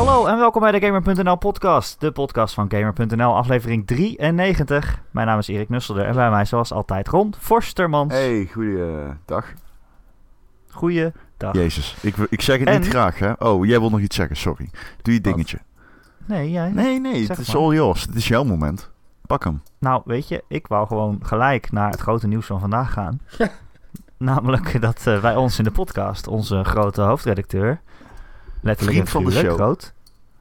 Hallo en welkom bij de Gamer.nl podcast, de podcast van Gamer.nl, aflevering 93. Mijn naam is Erik Nusselder en bij mij zoals altijd Ron Forstermans. Hey, goeiedag. Goeie dag. Jezus, ik, ik zeg het En- niet graag, hè? Oh, jij wil nog iets zeggen, sorry. Doe je Wat? dingetje. Nee, jij? Nee, nee, Zeg het is maar. all yours. Het is jouw moment. Pak hem. Nou, weet je, ik wou gewoon gelijk naar het grote nieuws van vandaag gaan. Namelijk dat eh, bij ons in de podcast onze grote hoofdredacteur, letterlijk Vriend en van de show. groot,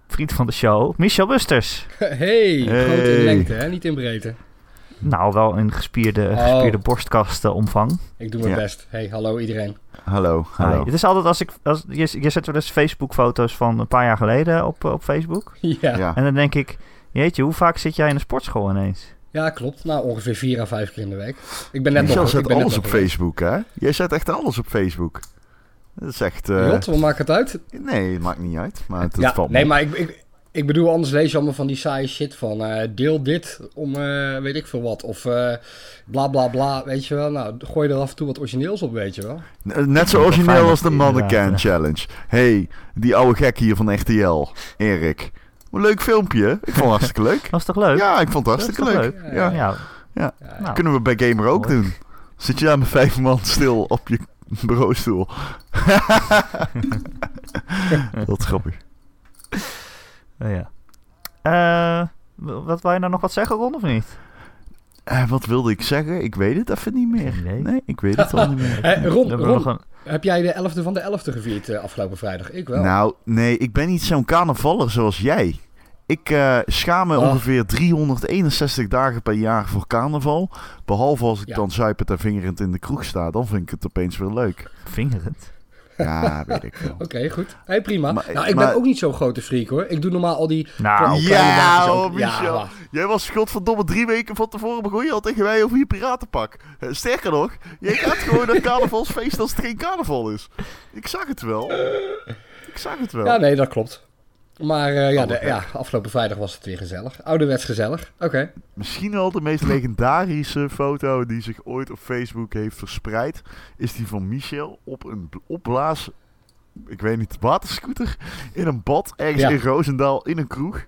vriend van de show, Michel Busters. Hey, Hey. groot in lengte, hè? niet in breedte. Nou, wel een gespierde, Oh. gespierde borstkastenomvang. Ik doe mijn Ja. best. Hey, hallo iedereen. Hallo, hallo. Hi. Het is altijd als ik. Als, je, je zet wel eens Facebook-foto's van een paar jaar geleden op, op Facebook. Ja. ja. Ja. En dan denk ik, jeetje, hoe vaak zit jij in de sportschool ineens? klopt. Nou, ongeveer vier à vijf keer in de week. Ik ben net Michel nog... ik zet ben net alles op. Facebook, hè? Jij zet echt alles op Facebook. Dat is echt... eh, Jot, wat maakt het uit? nee, het maakt niet uit. Maar het, ja, valt nee, maar ik, ik, ik bedoel, anders lees je allemaal van die saaie shit van eh, deel dit om eh, weet ik veel wat. Of eh, bla bla bla, weet je wel. Nou, gooi er af en toe wat origineels op, weet je wel. Net zo origineel als de Mannequin Challenge. hey, die oude gek hier van RTL. Erik. Een leuk filmpje. Ik vond het hartstikke leuk. Was toch leuk? Ja, ik vond het hartstikke leuk. leuk? Ja. Ja, Ja, nou, Kunnen we bij Gamer ook Mooi. doen. Zit je daar met vijf man stil op je bureaustoel? Dat is grappig. eh, ja. Eh, wat wil je nou nog wat zeggen, Ron, of niet? Eh, wat wilde ik zeggen? Ik weet het even niet meer. Idee. Nee, ik weet het al niet meer. Eh, Ron, Ron een- heb jij de 11e van de 11e gevierd afgelopen vrijdag? Ik wel. Nou, nee, ik ben niet zo'n carnavaller zoals jij. Ik eh, schaam me Oh. ongeveer 361 dagen per jaar voor carnaval. Behalve als ik Ja. dan zuipend en vingerend in de kroeg sta. Dan vind ik het opeens weer leuk. Vingerend. Ja, weet ik wel. Oké, goed. Hey, prima. Maar- nou, ik maar- ben ook niet zo'n grote freak hoor. Ik doe normaal al die... Nou, Ja, oh. Michel. maar- Jij was godverdomme drie weken van tevoren begon je al tegen mij over je piratenpak. Eh, Sterker nog, jij gaat gewoon naar carnavalsfeest als het geen carnaval is. Ik zag het wel. Ik zag het wel. Ja, nee, dat klopt. Maar eh, ja, de, ja, afgelopen vrijdag was het weer gezellig. Ouderwets gezellig. Oké. Misschien wel de meest legendarische foto die zich ooit op Facebook heeft verspreid. Is die van Michel op een bl- opblaas, ik weet niet, waterscooter. In een bad, ergens Ja. in Roosendaal, in een kroeg.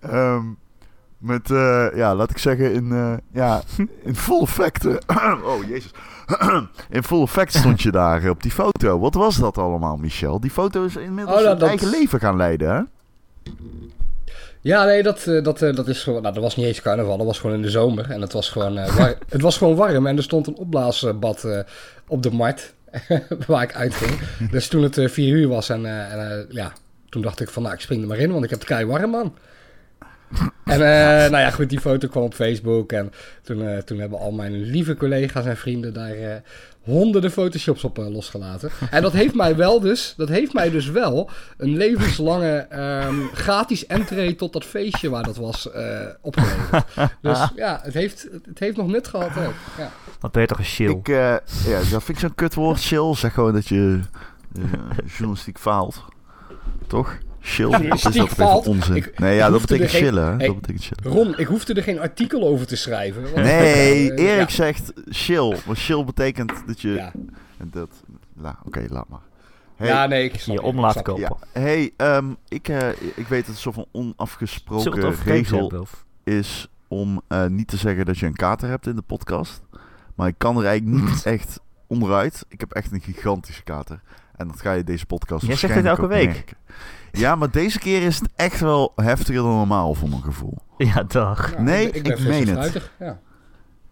Ehm, met, eh, ja, laat ik zeggen, in, eh, ja, in full effect. oh, jezus. in full effect stond je daar op die foto. Wat was dat allemaal, Michel? Die foto is inmiddels Oh, dat- een dat- eigen leven gaan leiden, hè? Ja, nee, dat, eh, dat, eh, dat is gewoon... Nou, dat was niet eens carnaval. Dat was gewoon in de zomer. En het was gewoon, eh, war- het was gewoon warm. En er stond een opblaasbad op de markt. waar ik uitging. Dus toen het vier uur was en, en ja... Toen dacht ik van, nou, ik spring er maar in, want ik heb het kei warm, man. En nou ja, goed, die foto kwam op Facebook. En toen, toen hebben al mijn lieve collega's en vrienden daar honderden photoshops op eh, losgelaten. En dat heeft mij wel dus, dat heeft mij dus wel een levenslange ehm, gratis entree tot dat feestje waar dat was eh opgeleverd. Dus ja, het heeft, het heeft nog nut gehad ook. Ja. wat ben je toch een chill. Ik, eh, ja, dat vind ik zo'n kutwoord, chill. Zeg gewoon dat je journalistiek faalt. Toch? Chill. Dat is even faalt? onzin. Ik- nee, ja, dat betekent geen- chillen. hè. Hey. Dat betekent chillen. Ron, ik hoefde er geen artikel over te schrijven. want- Nee, eh, Erik ja. zegt chill. Maar chill betekent dat je... Ja. en Dat, la, Oké, laat maar. Hey, ja, nee, ik snap je je, om laten kopen. ja, hey ehm, ik, eh, ik weet dat het zo van onafgesproken regel hebben? Is om eh, niet te zeggen dat je een kater hebt in de podcast. Maar ik kan er eigenlijk niet echt onderuit. Ik heb echt een gigantische kater. En dat ga je deze podcast Jij zegt het elke ook week. merken. Ja, maar deze keer is het echt wel heftiger dan normaal voor mijn gevoel. Ja, dag. Nee, ik, ben- ik ben ik fris en meen het. fruitig, Ja.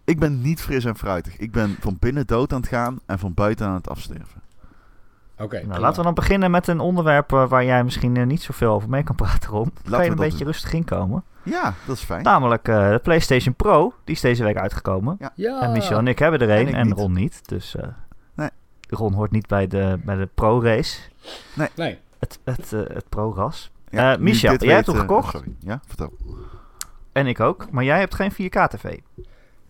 Ik ben niet fris en fruitig. Ik ben van binnen dood aan het gaan en van buiten aan het afsterven. Oké, Nou, laten we dan beginnen met een onderwerp eh, waar jij misschien eh, niet zoveel over mee kan praten, Ron. Kan we je een beetje doen. rustig inkomen? Ja, dat is fijn. Namelijk eh, de PlayStation Pro, die is deze week uitgekomen. Ja. En Michel en ik hebben er En een en. Ron niet. Dus eh, Nee. Ron hoort niet bij de, bij de Pro-race, Nee. Het, het, eh, het Pro-ras. Ja, Eh, Michel, jij hebt hem gekocht? sorry. Ja, vertel. En ik ook, maar jij hebt geen 4K-tv.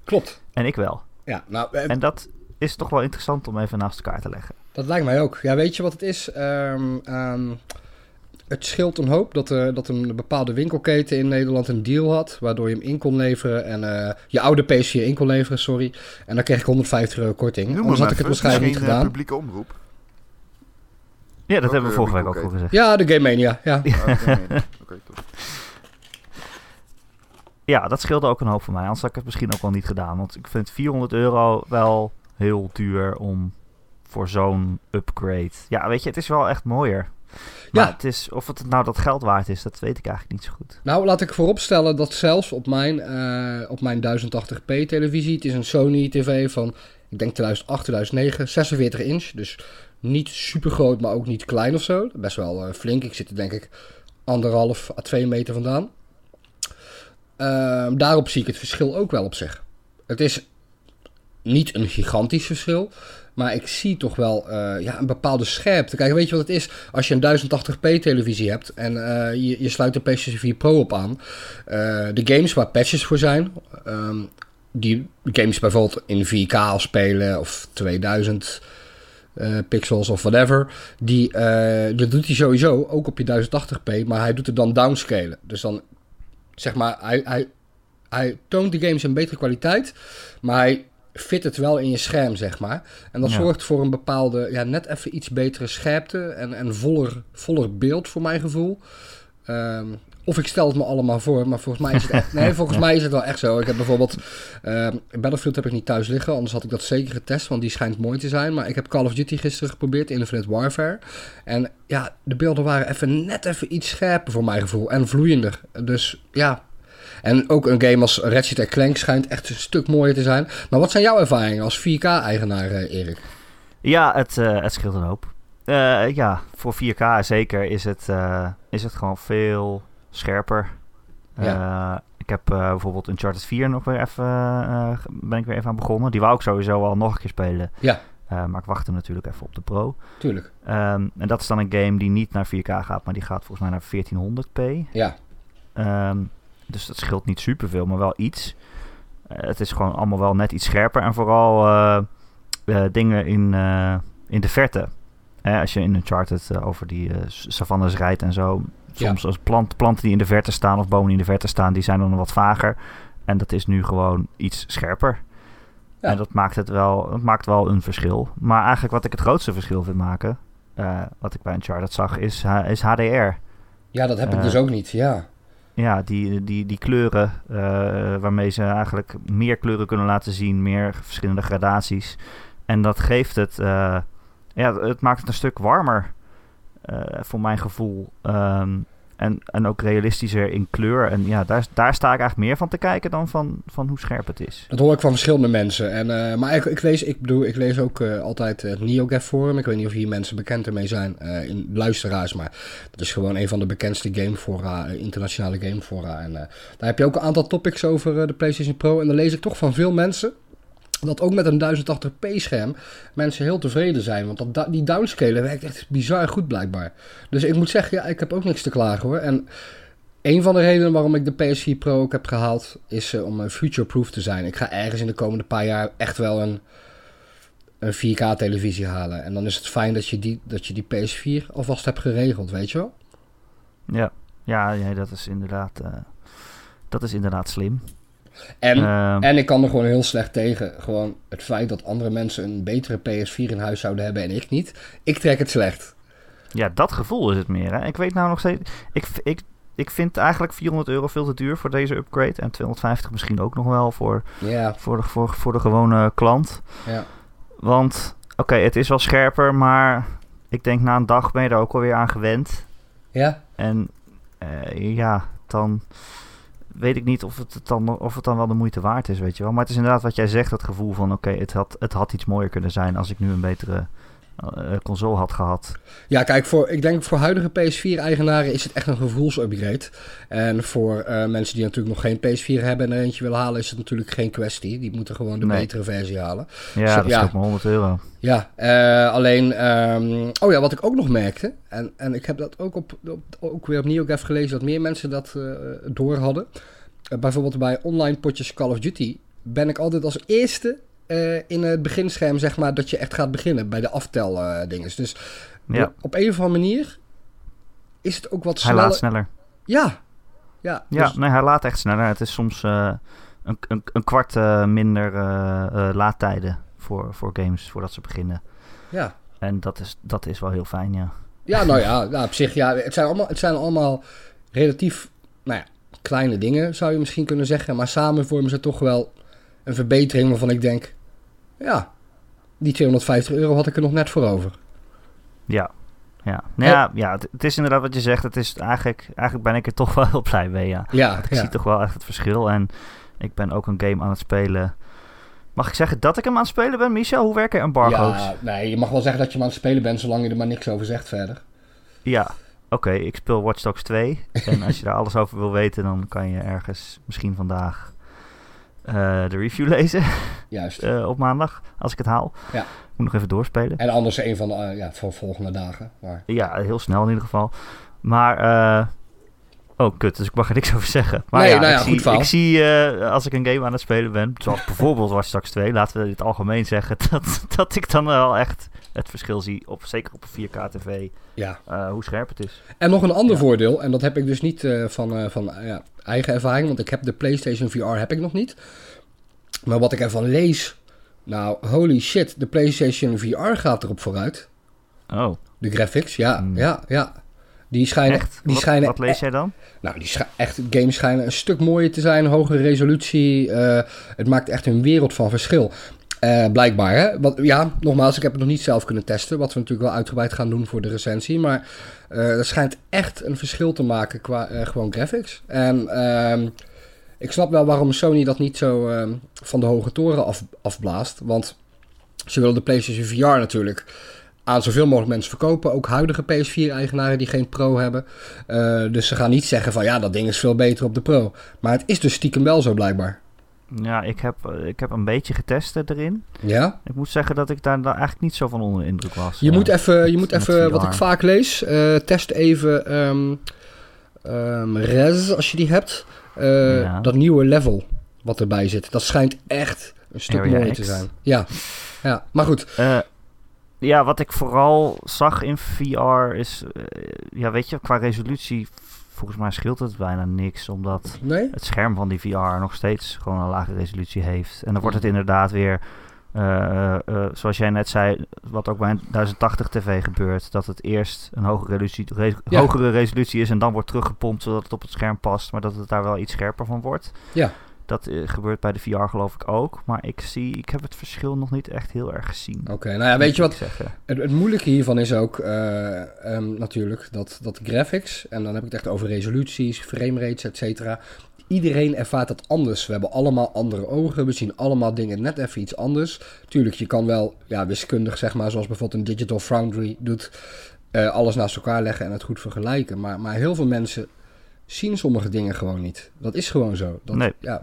Klopt. En ik wel. Ja, nou, eh, En dat is toch wel interessant om even naast elkaar te leggen. dat lijkt mij ook. Ja, weet je wat het is? Ehm, ehm, het scheelt een hoop dat, eh, dat een bepaalde winkelketen in Nederland een deal had, waardoor je hem in kon leveren en eh, je oude PS4 in kon leveren, sorry. En dan kreeg ik 150 euro korting. Noem Anders had ik het waarschijnlijk niet gedaan. publieke omroep. Ja, dat hebben we vorige week ook al gezegd. Ja, de Game Mania. Ja. Ah, top. Ja, dat scheelde ook een hoop voor mij. Anders had ik het misschien ook wel niet gedaan. Want ik vind 400 euro wel heel duur om voor zo'n upgrade. Ja, weet je, het is wel echt mooier. Maar Ja. het is, of het nou dat geld waard is, dat weet ik eigenlijk niet zo goed. Nou, laat ik vooropstellen dat zelfs op mijn, eh, op mijn 1080p televisie, het is een Sony TV van, ik denk 2008, 2009, 46 inch. Dus niet super groot, maar ook niet klein of zo. Best wel eh, flink. Ik zit er denk ik anderhalf à twee meter vandaan. Ehm, daarop zie ik het verschil ook wel op zich. Het is niet een gigantisch verschil. Maar ik zie toch wel eh, ja, een bepaalde scherpte. Kijk, weet je wat het is? Als je een 1080p televisie hebt en eh, je, je sluit de PlayStation 4 Pro op aan. de games waar patches voor zijn. ehm, die games bijvoorbeeld in 4K al spelen of 2000 eh, pixels of whatever. Die, eh, dat doet hij sowieso ook op je 1080p. Maar hij doet het dan downscalen. Dus dan zeg maar, hij, hij, hij toont de games in betere kwaliteit. Maar hij fit het wel in je scherm, zeg maar. En dat Ja. zorgt voor een bepaalde, ja, net even iets betere scherpte en, en voller, voller beeld voor mijn gevoel. Ehm, of ik stel het me allemaal voor, maar volgens mij is het echt, nee, volgens mij is het wel echt zo. Ik heb bijvoorbeeld, ehm, Battlefield heb ik niet thuis liggen, anders had ik dat zeker getest, want die schijnt mooi te zijn. Maar ik heb Call of Duty gisteren geprobeerd, Infinite Warfare. En ja, de beelden waren even net even iets scherper voor mijn gevoel en vloeiender. Dus ja, en ook een game als Ratchet Clank schijnt echt een stuk mooier te zijn. Maar wat zijn jouw ervaringen als 4K-eigenaar, eh, Erik? Ja, het, eh, het scheelt een hoop. Eh, ja, voor 4K zeker is het, is het gewoon veel scherper. Eh, ik heb eh, bijvoorbeeld Uncharted 4 nog weer even, eh, ben ik weer even aan begonnen. Die wou ik sowieso al nog een keer spelen. Ja. Maar ik wachtte natuurlijk even op de Pro. Tuurlijk. Ehm, en dat is dan een game die niet naar 4K gaat, maar die gaat volgens mij naar 1400p. Ja, Ehm, dus dat scheelt niet superveel, maar wel iets. Het is gewoon allemaal wel net iets scherper. En vooral dingen in, in de verte. Als je in Uncharted over die savannes rijdt en zo. Soms ja. als plant, planten die in de verte staan of bomen die in de verte staan, die zijn dan wat vager. En dat is nu gewoon iets scherper. Ja. En dat maakt het wel, dat maakt wel een verschil. Maar eigenlijk wat ik het grootste verschil vind maken, uh, wat ik bij Uncharted zag, is, is HDR. Ja, dat heb ik dus ook niet, ja. Ja, die, die, die kleuren uh, waarmee ze eigenlijk meer kleuren kunnen laten zien, meer verschillende gradaties. En dat geeft het, ja, het maakt het een stuk warmer voor mijn gevoel. Um, en, en ook realistischer in kleur. En ja, daar, daar sta ik eigenlijk meer van te kijken dan van, van hoe scherp het is. Dat hoor ik van verschillende mensen. En, uh, maar ik, ik, lees, ik, bedoel, ik lees ook uh, altijd het NeoGAF forum. Ik weet niet of hier mensen bekend ermee zijn, in luisteraars. Maar dat is gewoon een van de bekendste gamefora, internationale gamefora. En daar heb je ook een aantal topics over de PlayStation Pro. En dan lees ik toch van veel mensen dat ook met een 1080p scherm mensen heel tevreden zijn. Want dat, die downscalen werkt echt bizar goed blijkbaar. Dus ik moet zeggen, ja, ik heb ook niks te klagen hoor. En een van de redenen waarom ik de PS4 Pro ook heb gehaald... is uh, om future-proof te zijn. Ik ga ergens in de komende paar jaar echt wel een, een 4K televisie halen. En dan is het fijn dat je die, dat je die PS4 alvast hebt geregeld, weet je wel? Ja, ja, ja dat is inderdaad... Uh, dat is inderdaad slim. En, uh, en ik kan er gewoon heel slecht tegen. Gewoon het feit dat andere mensen een betere PS4 in huis zouden hebben en ik niet. Ik trek het slecht. Ja, dat gevoel is het meer. Hè? Ik weet nou nog steeds. Ik, ik, ik vind eigenlijk 400 euro veel te duur voor deze upgrade. En 250 misschien ook nog wel voor, voor, de, voor, voor de gewone klant. Ja. Want, oké, okay, het is wel scherper, maar ik denk na een dag ben je er ook alweer aan gewend. Ja. En uh, ja, dan weet ik niet of het, dan, of het dan wel de moeite waard is, weet je wel. Maar het is inderdaad wat jij zegt, dat gevoel van... oké, het, had, het had iets mooier kunnen zijn als ik nu een betere console had gehad. Ja, kijk, voor, ik denk voor huidige PS4-eigenaren is het echt een gevoelsupgrade. En voor uh, mensen die natuurlijk nog geen PS4 hebben en er eentje willen halen... is het natuurlijk geen kwestie. Die moeten gewoon de nee. betere versie halen. Ja, Zo, dat ja. is maar 100 euro. Ja, uh, alleen... Um, oh ja, wat ik ook nog merkte... en, en ik heb dat ook, op, op, ook weer op NeoGAF gelezen... dat meer mensen dat uh, door hadden. Bijvoorbeeld bij online potjes Call of Duty... ben ik altijd als eerste uh, in het beginscherm, zeg maar, dat je echt gaat beginnen bij de aftel uh, dingen. Dus ja. op een of andere manier is het ook wat sneller. Hij laat sneller. Ja. Ja, ja dus... nee, hij laat echt sneller. Het is soms uh, een, een, een, kwart minder laadtijden voor, voor games voordat ze beginnen. Ja. En dat is, dat is wel heel fijn, ja. Ja, nou ja, ja, op zich, ja, het zijn allemaal, het zijn allemaal relatief, nou ja, kleine dingen, zou je misschien kunnen zeggen. Maar samen vormen ze toch wel een verbetering waarvan ik denk, ja, die 250 euro had ik er nog net voor over. Ja. Ja, nou ja, ja het, het is inderdaad wat je zegt. Het is eigenlijk, eigenlijk ben ik er toch wel heel blij mee, ja. Ja, Ik ja. zie toch wel echt het verschil. En ik ben ook een game aan het spelen. Mag ik zeggen dat ik hem aan het spelen ben, Michel? Hoe werken embargo's? Ja, nee, je mag wel zeggen dat je hem aan het spelen bent, zolang je er maar niks over zegt verder. Ja, oké, ik speel Watch Dogs 2. en als je daar alles over wil weten, dan kan je ergens misschien vandaag de review lezen Juist. eh, op maandag, als ik het haal. Ja. Moet nog even doorspelen. En anders een van de eh, ja, voor volgende dagen. Maar, Ja, heel snel in ieder geval. Maar, eh, oh kut, dus ik mag er niks over zeggen. Maar Nee, ja, nou ja, ik goed zie, ik zie eh, als ik een game aan het spelen ben, zoals bijvoorbeeld Watch Dogs 2, laten we het algemeen zeggen, dat, dat ik dan wel echt het verschil zie, op, zeker op een 4K tv, ja. eh, hoe scherp het is. En nog een ander Ja. voordeel, en dat heb ik dus niet eh, van, van ja, eigen ervaring, want ik heb de PlayStation VR heb ik nog niet. Maar wat ik ervan lees, nou holy shit, de PlayStation VR gaat erop vooruit. Oh, De graphics, ja, Hmm. ja, ja. Die schijnen, echt? die wat, schijnen wat lees jij dan? Nou, die echt, games schijnen een stuk mooier te zijn, hogere resolutie. eh, het maakt echt een wereld van verschil. Eh, blijkbaar, hè? Want, ja, nogmaals, ik heb het nog niet zelf kunnen testen. Wat we natuurlijk wel uitgebreid gaan doen voor de recensie. Maar eh het schijnt echt een verschil te maken qua gewoon graphics. En ehm, ik snap wel waarom Sony dat niet zo ehm, van de hoge toren af, afblaast. Want ze willen de PlayStation VR natuurlijk aan zoveel mogelijk mensen verkopen. Ook huidige PS4-eigenaren die geen Pro hebben. Eh, dus ze gaan niet zeggen van ja, dat ding is veel beter op de Pro. Maar het is dus stiekem wel zo blijkbaar. Ja, ik heb, ik heb een beetje getest erin. Ja? Ik moet zeggen dat ik daar, daar eigenlijk niet zo van onder de indruk was. Je moet even, je moet even wat ik vaak lees, eh, test even ehm ehm, Res als je die hebt. Eh, Ja. Dat nieuwe level wat erbij zit. Dat schijnt echt een stuk Area mooier X. te zijn. Ja. ja, maar goed. Ja, wat ik vooral zag in VR is, eh, ja, weet je, qua resolutie, volgens mij scheelt het bijna niks, omdat Nee? het scherm van die VR nog steeds gewoon een lage resolutie heeft. En dan wordt het inderdaad weer, eh, eh, zoals jij net zei, wat ook bij een 1080 tv gebeurt, dat het eerst een hogere resolutie, re- Ja. hogere resolutie is en dan wordt teruggepompt zodat het op het scherm past, maar dat het daar wel iets scherper van wordt. Ja. Dat eh, gebeurt bij de VR geloof ik ook, maar ik zie, ik heb het verschil nog niet echt heel erg gezien. Oké, nou ja, weet je wat? Het, het moeilijke hiervan is ook eh, ehm, natuurlijk dat, dat graphics, en dan heb ik het echt over resoluties, framerates, et cetera. Iedereen ervaart dat anders. We hebben allemaal andere ogen. We zien allemaal dingen net even iets anders. Tuurlijk, je kan wel ja, wiskundig, zeg maar, zoals bijvoorbeeld een Digital Foundry doet, eh, alles naast elkaar leggen en het goed vergelijken. Maar, maar heel veel mensen zien sommige dingen gewoon niet. Dat is gewoon zo. Dat, Nee, ja,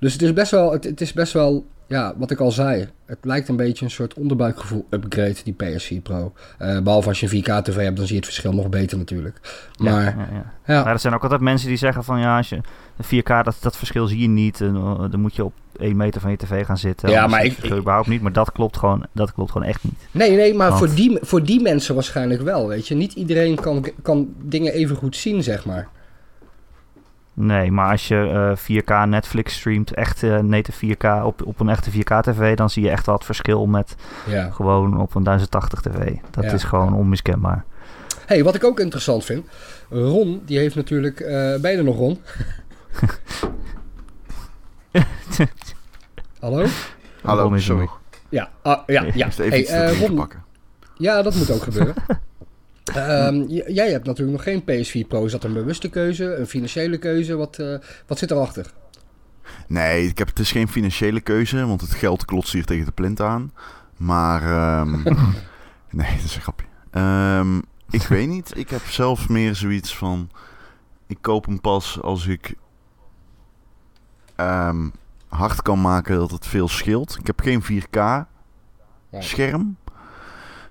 dus het is best wel, het, het is best wel, ja, wat ik al zei. Het lijkt een beetje een soort onderbuikgevoel upgrade, die PS4 Pro. Eh, behalve als je een 4K TV hebt, dan zie je het verschil nog beter natuurlijk. Maar Ja, ja, ja, ja. ja, Maar er zijn ook altijd mensen die zeggen van ja, als je de 4K, dat, dat verschil zie je niet. En, eh, dan moet je op 1 meter van je tv gaan zitten. Ja, maar ik- verschil überhaupt niet. Maar dat klopt gewoon, dat klopt gewoon echt niet. Nee, nee, maar Want- voor die, voor die mensen waarschijnlijk wel, weet je. Niet iedereen kan, kan dingen even goed zien, zeg maar. Nee, maar als je eh, 4K Netflix streamt, echt eh nete 4K op, op een echte 4K tv, dan zie je echt wel het verschil met Ja. gewoon op een 1080 tv. Dat Ja. is gewoon onmiskenbaar. hey, wat ik ook interessant vind. Ron, die heeft natuurlijk... eh ben je er nog, Ron? Hallo? Hallo, Ron is sorry. nog. Ja, ah, ja, ja. Hey, eh, Ron, pakken. Ja, dat moet ook gebeuren. Ehm, jij hebt natuurlijk nog geen PS4 Pro. Is dat een bewuste keuze? Een financiële keuze? Wat, eh, wat zit erachter? Nee, ik heb, het is geen financiële keuze, want het geld klotst hier tegen de plint aan. Maar, ehm, nee, dat is een grapje. Ehm, ik weet niet, ik heb zelf meer zoiets van, ik koop hem pas als ik hard kan maken dat het veel scheelt. Ik heb geen 4K Ja. scherm.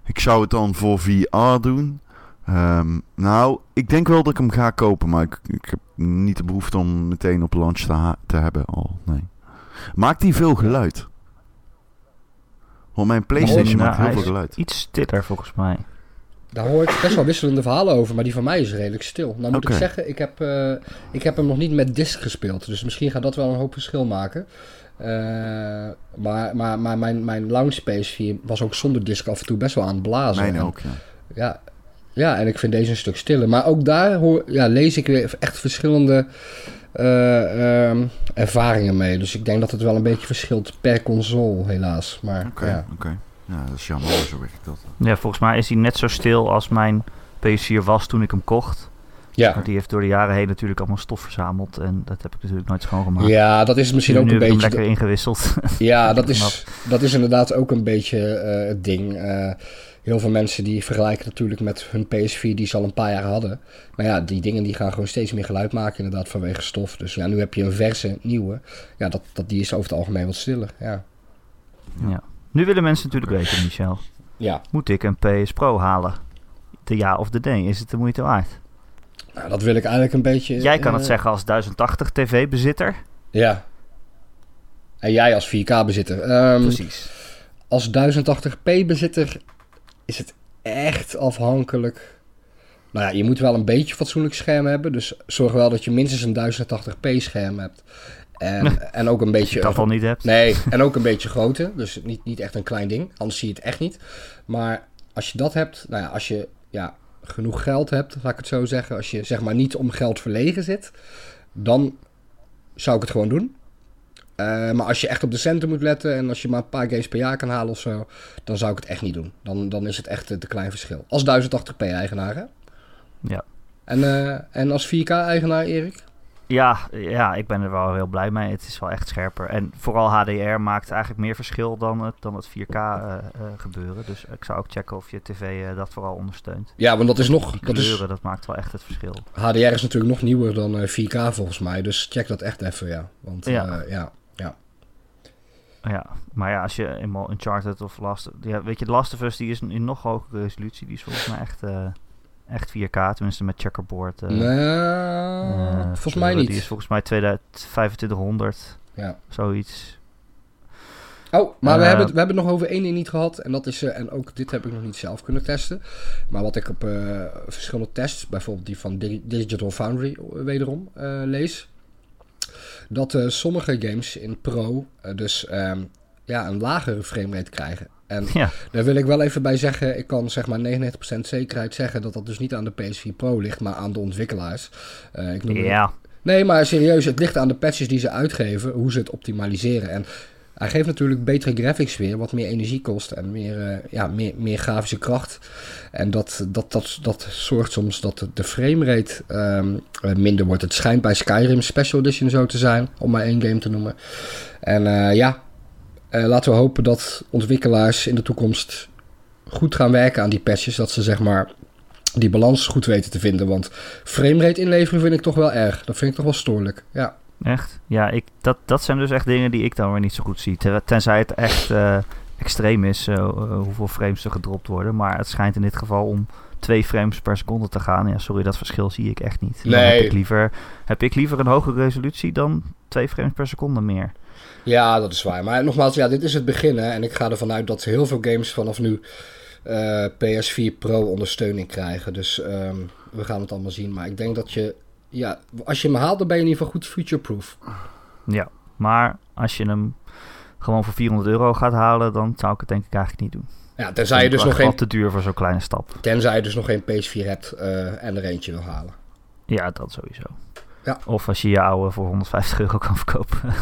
Ik zou het dan voor VR doen. Ehm, nou, ik denk wel dat ik hem ga kopen, maar ik, ik heb niet de behoefte om meteen op launch te, te hebben al. Nee. Maakt die veel geluid? Want mijn PlayStation maakt heel veel geluid. Iets stiller volgens mij. Daar hoor ik best wel wisselende verhalen over, maar die van mij is redelijk stil. Nou moet ik zeggen, ik heb, eh, ik heb hem nog niet met disc gespeeld. Dus misschien gaat dat wel een hoop verschil maken. Eh, maar maar, maar mijn, mijn lounge PS4 was ook zonder disc af en toe best wel aan het blazen. Mijn ook, ja. Ja, Ja, en ik vind deze een stuk stiller. Maar ook daar hoor, ja, lees ik weer echt verschillende eh, ehm, ervaringen mee. Dus ik denk dat het wel een beetje verschilt per console, helaas. Maar Oké, ja. oké. Ja, dat is jammer, zo werkt dat. Ja, volgens mij is hij net zo stil als mijn PS4 was toen ik hem kocht. Ja. Want die heeft door de jaren heen natuurlijk allemaal stof verzameld. En dat heb ik natuurlijk nooit schoongemaakt. ja, dat is misschien nu, ook nu een beetje... hem lekker ingewisseld. Ja, dat is, dat is inderdaad ook een beetje eh, het ding. Eh, heel veel mensen die vergelijken natuurlijk met hun PS4 die ze al een paar jaar hadden. Maar ja, die dingen die gaan gewoon steeds meer geluid maken inderdaad vanwege stof. Dus ja, nu heb je een verse, nieuwe. Ja, dat, dat, die is over het algemeen wat stiller. Ja. ja. Nu willen mensen natuurlijk weten, Michel. ja, Moet ik een PS Pro halen? De ja of de nee? Is het de moeite waard? nou, dat wil ik eigenlijk een beetje... Jij kan het eh, zeggen als 1080 tv-bezitter. Ja. En jij als 4K-bezitter. Ehm, Precies. als 1080p-bezitter is het echt afhankelijk. Nou ja, je moet wel een beetje fatsoenlijk scherm hebben. Dus zorg wel dat je minstens een 1080p scherm hebt. En, en ook een beetje... dat al niet hebt. Nee, en ook een beetje groter. Dus niet, niet echt een klein ding. Anders zie je het echt niet. Maar als je dat hebt, nou ja, als je ja, genoeg geld hebt, laat ik het zo zeggen. Als je zeg maar niet om geld verlegen zit, dan zou ik het gewoon doen. Eh, maar als je echt op de centen moet letten en als je maar een paar games per jaar kan halen of zo, dan zou ik het echt niet doen. Dan, dan is het echt een te klein verschil. Als 1080p eigenaar, hè? Ja. En, eh, en als 4K eigenaar, Erik? Ja, ja, ik ben er wel heel blij mee. Het is wel echt scherper. En vooral HDR maakt eigenlijk meer verschil dan het, dan het 4K eh, eh, gebeuren. Dus ik zou ook checken of je tv eh, dat vooral ondersteunt. Ja, want dat is nog. Die Dat is, dat maakt wel echt het verschil. HDR is natuurlijk nog nieuwer dan eh, 4K volgens mij. Dus check dat echt even, ja. Want Ja. ja, ja, ja. Maar ja, als je eenmaal Uncharted of Last... Ja, weet je, Last of Us die is in nog hogere resolutie. Die is volgens mij echt, eh, echt 4K, tenminste met checkerboard. eh, nou, eh, volgens mij niet. Die is volgens mij 2500, Ja. zoiets. Oh, maar we, hebben het, we hebben het nog over één ding niet gehad. En dat is, en ook dit heb ik nog niet zelf kunnen testen. Maar wat ik op verschillende tests, bijvoorbeeld die van Di- Digital Foundry wederom, lees. Dat eh, sommige games in Pro eh, dus ehm, ja, een lagere framerate krijgen. En Ja, daar wil ik wel even bij zeggen, ik kan zeg maar 99% zekerheid zeggen dat dat dus niet aan de PS4 Pro ligt, maar aan de ontwikkelaars. Eh, ik noem ja. Nee, maar serieus, het ligt aan de patches die ze uitgeven, hoe ze het optimaliseren. En hij geeft natuurlijk betere graphics weer, wat meer energie kost en meer, eh, ja, meer, meer grafische kracht. En dat, dat, dat, dat zorgt soms dat de- framerate ehm, eh, minder wordt. Het schijnt bij Skyrim Special Edition zo te zijn, om maar één game te noemen. En eh, ja, laten we hopen dat ontwikkelaars in de toekomst goed gaan werken aan die patches. Dat ze zeg maar die balans goed weten te vinden. Want framerate inleveren vind ik toch wel erg. Dat vind ik toch wel stoorlijk. Ja. Echt? Ja, ik, dat, dat zijn dus echt dingen die ik dan weer niet zo goed zie. Tenzij het echt eh, extreem is eh, eh, hoeveel frames er gedropt worden. Maar het schijnt in dit geval om twee frames per seconde te gaan. Ja, sorry, dat verschil zie ik echt niet. Dan Nee. heb ik, liever, heb ik liever een hogere resolutie dan twee frames per seconde meer. ja, dat is waar. Maar nogmaals, ja, dit is het begin. Hè, en ik ga ervan uit dat heel veel games vanaf nu eh, PS4 Pro ondersteuning krijgen. Dus ehm, we gaan het allemaal zien. Maar ik denk dat je... Ja, als je hem haalt, dan ben je in ieder geval goed future-proof. Ja, maar als je hem gewoon voor 400 euro gaat halen, dan zou ik het denk ik eigenlijk niet doen. Ja, tenzij je dus nog geen, te duur voor zo'n kleine stap. tenzij je dus nog geen PS4 hebt eh, en er eentje wil halen. Ja, dat sowieso. Ja. Of als je je oude voor 150 euro kan verkopen.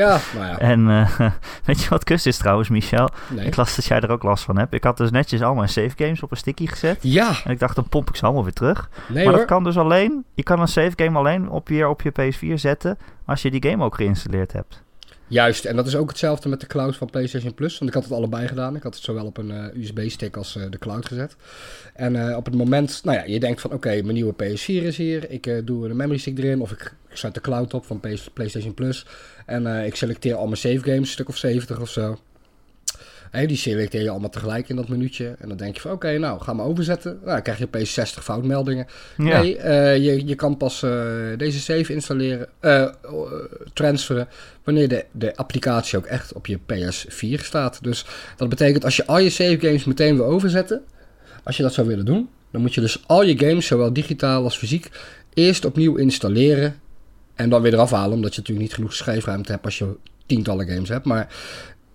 Ja, nou ja. En eh, weet je wat kust is trouwens, Michel? Nee. Ik las dat jij er ook last van hebt. Ik had dus netjes al mijn save games op een sticky gezet. Ja, En ik dacht, dan pomp ik ze allemaal weer terug. nee maar hoor. dat kan dus alleen... Je kan een save game alleen op je, op je PS4 zetten... als je die game ook geïnstalleerd hebt. Juist, en dat is ook hetzelfde met de cloud van PlayStation Plus. Want ik had het allebei gedaan. Ik had het zowel op een eh, USB-stick als eh, de cloud gezet. En eh, op het moment, nou ja, je denkt van oké, mijn nieuwe PS4 is hier. Ik doe een memory stick erin of ik, zet de cloud op van PlayStation Plus. En ik selecteer al mijn save games, een stuk of 70 of zo. Hey, die selecteer je allemaal tegelijk in dat minuutje. En dan denk je van oké, nou ga maar overzetten. Nou, dan krijg je opeens 60 foutmeldingen. Ja, Nee, eh, je, je kan pas eh, deze save installeren, eh, transferen, wanneer de, de applicatie ook echt op je PS4 staat. Dus dat betekent als je al je save games meteen wil overzetten, als je dat zou willen doen, dan moet je dus al je games, zowel digitaal als fysiek, eerst opnieuw installeren en dan weer eraf halen, omdat je natuurlijk niet genoeg schijfruimte hebt als je tientallen games hebt. Maar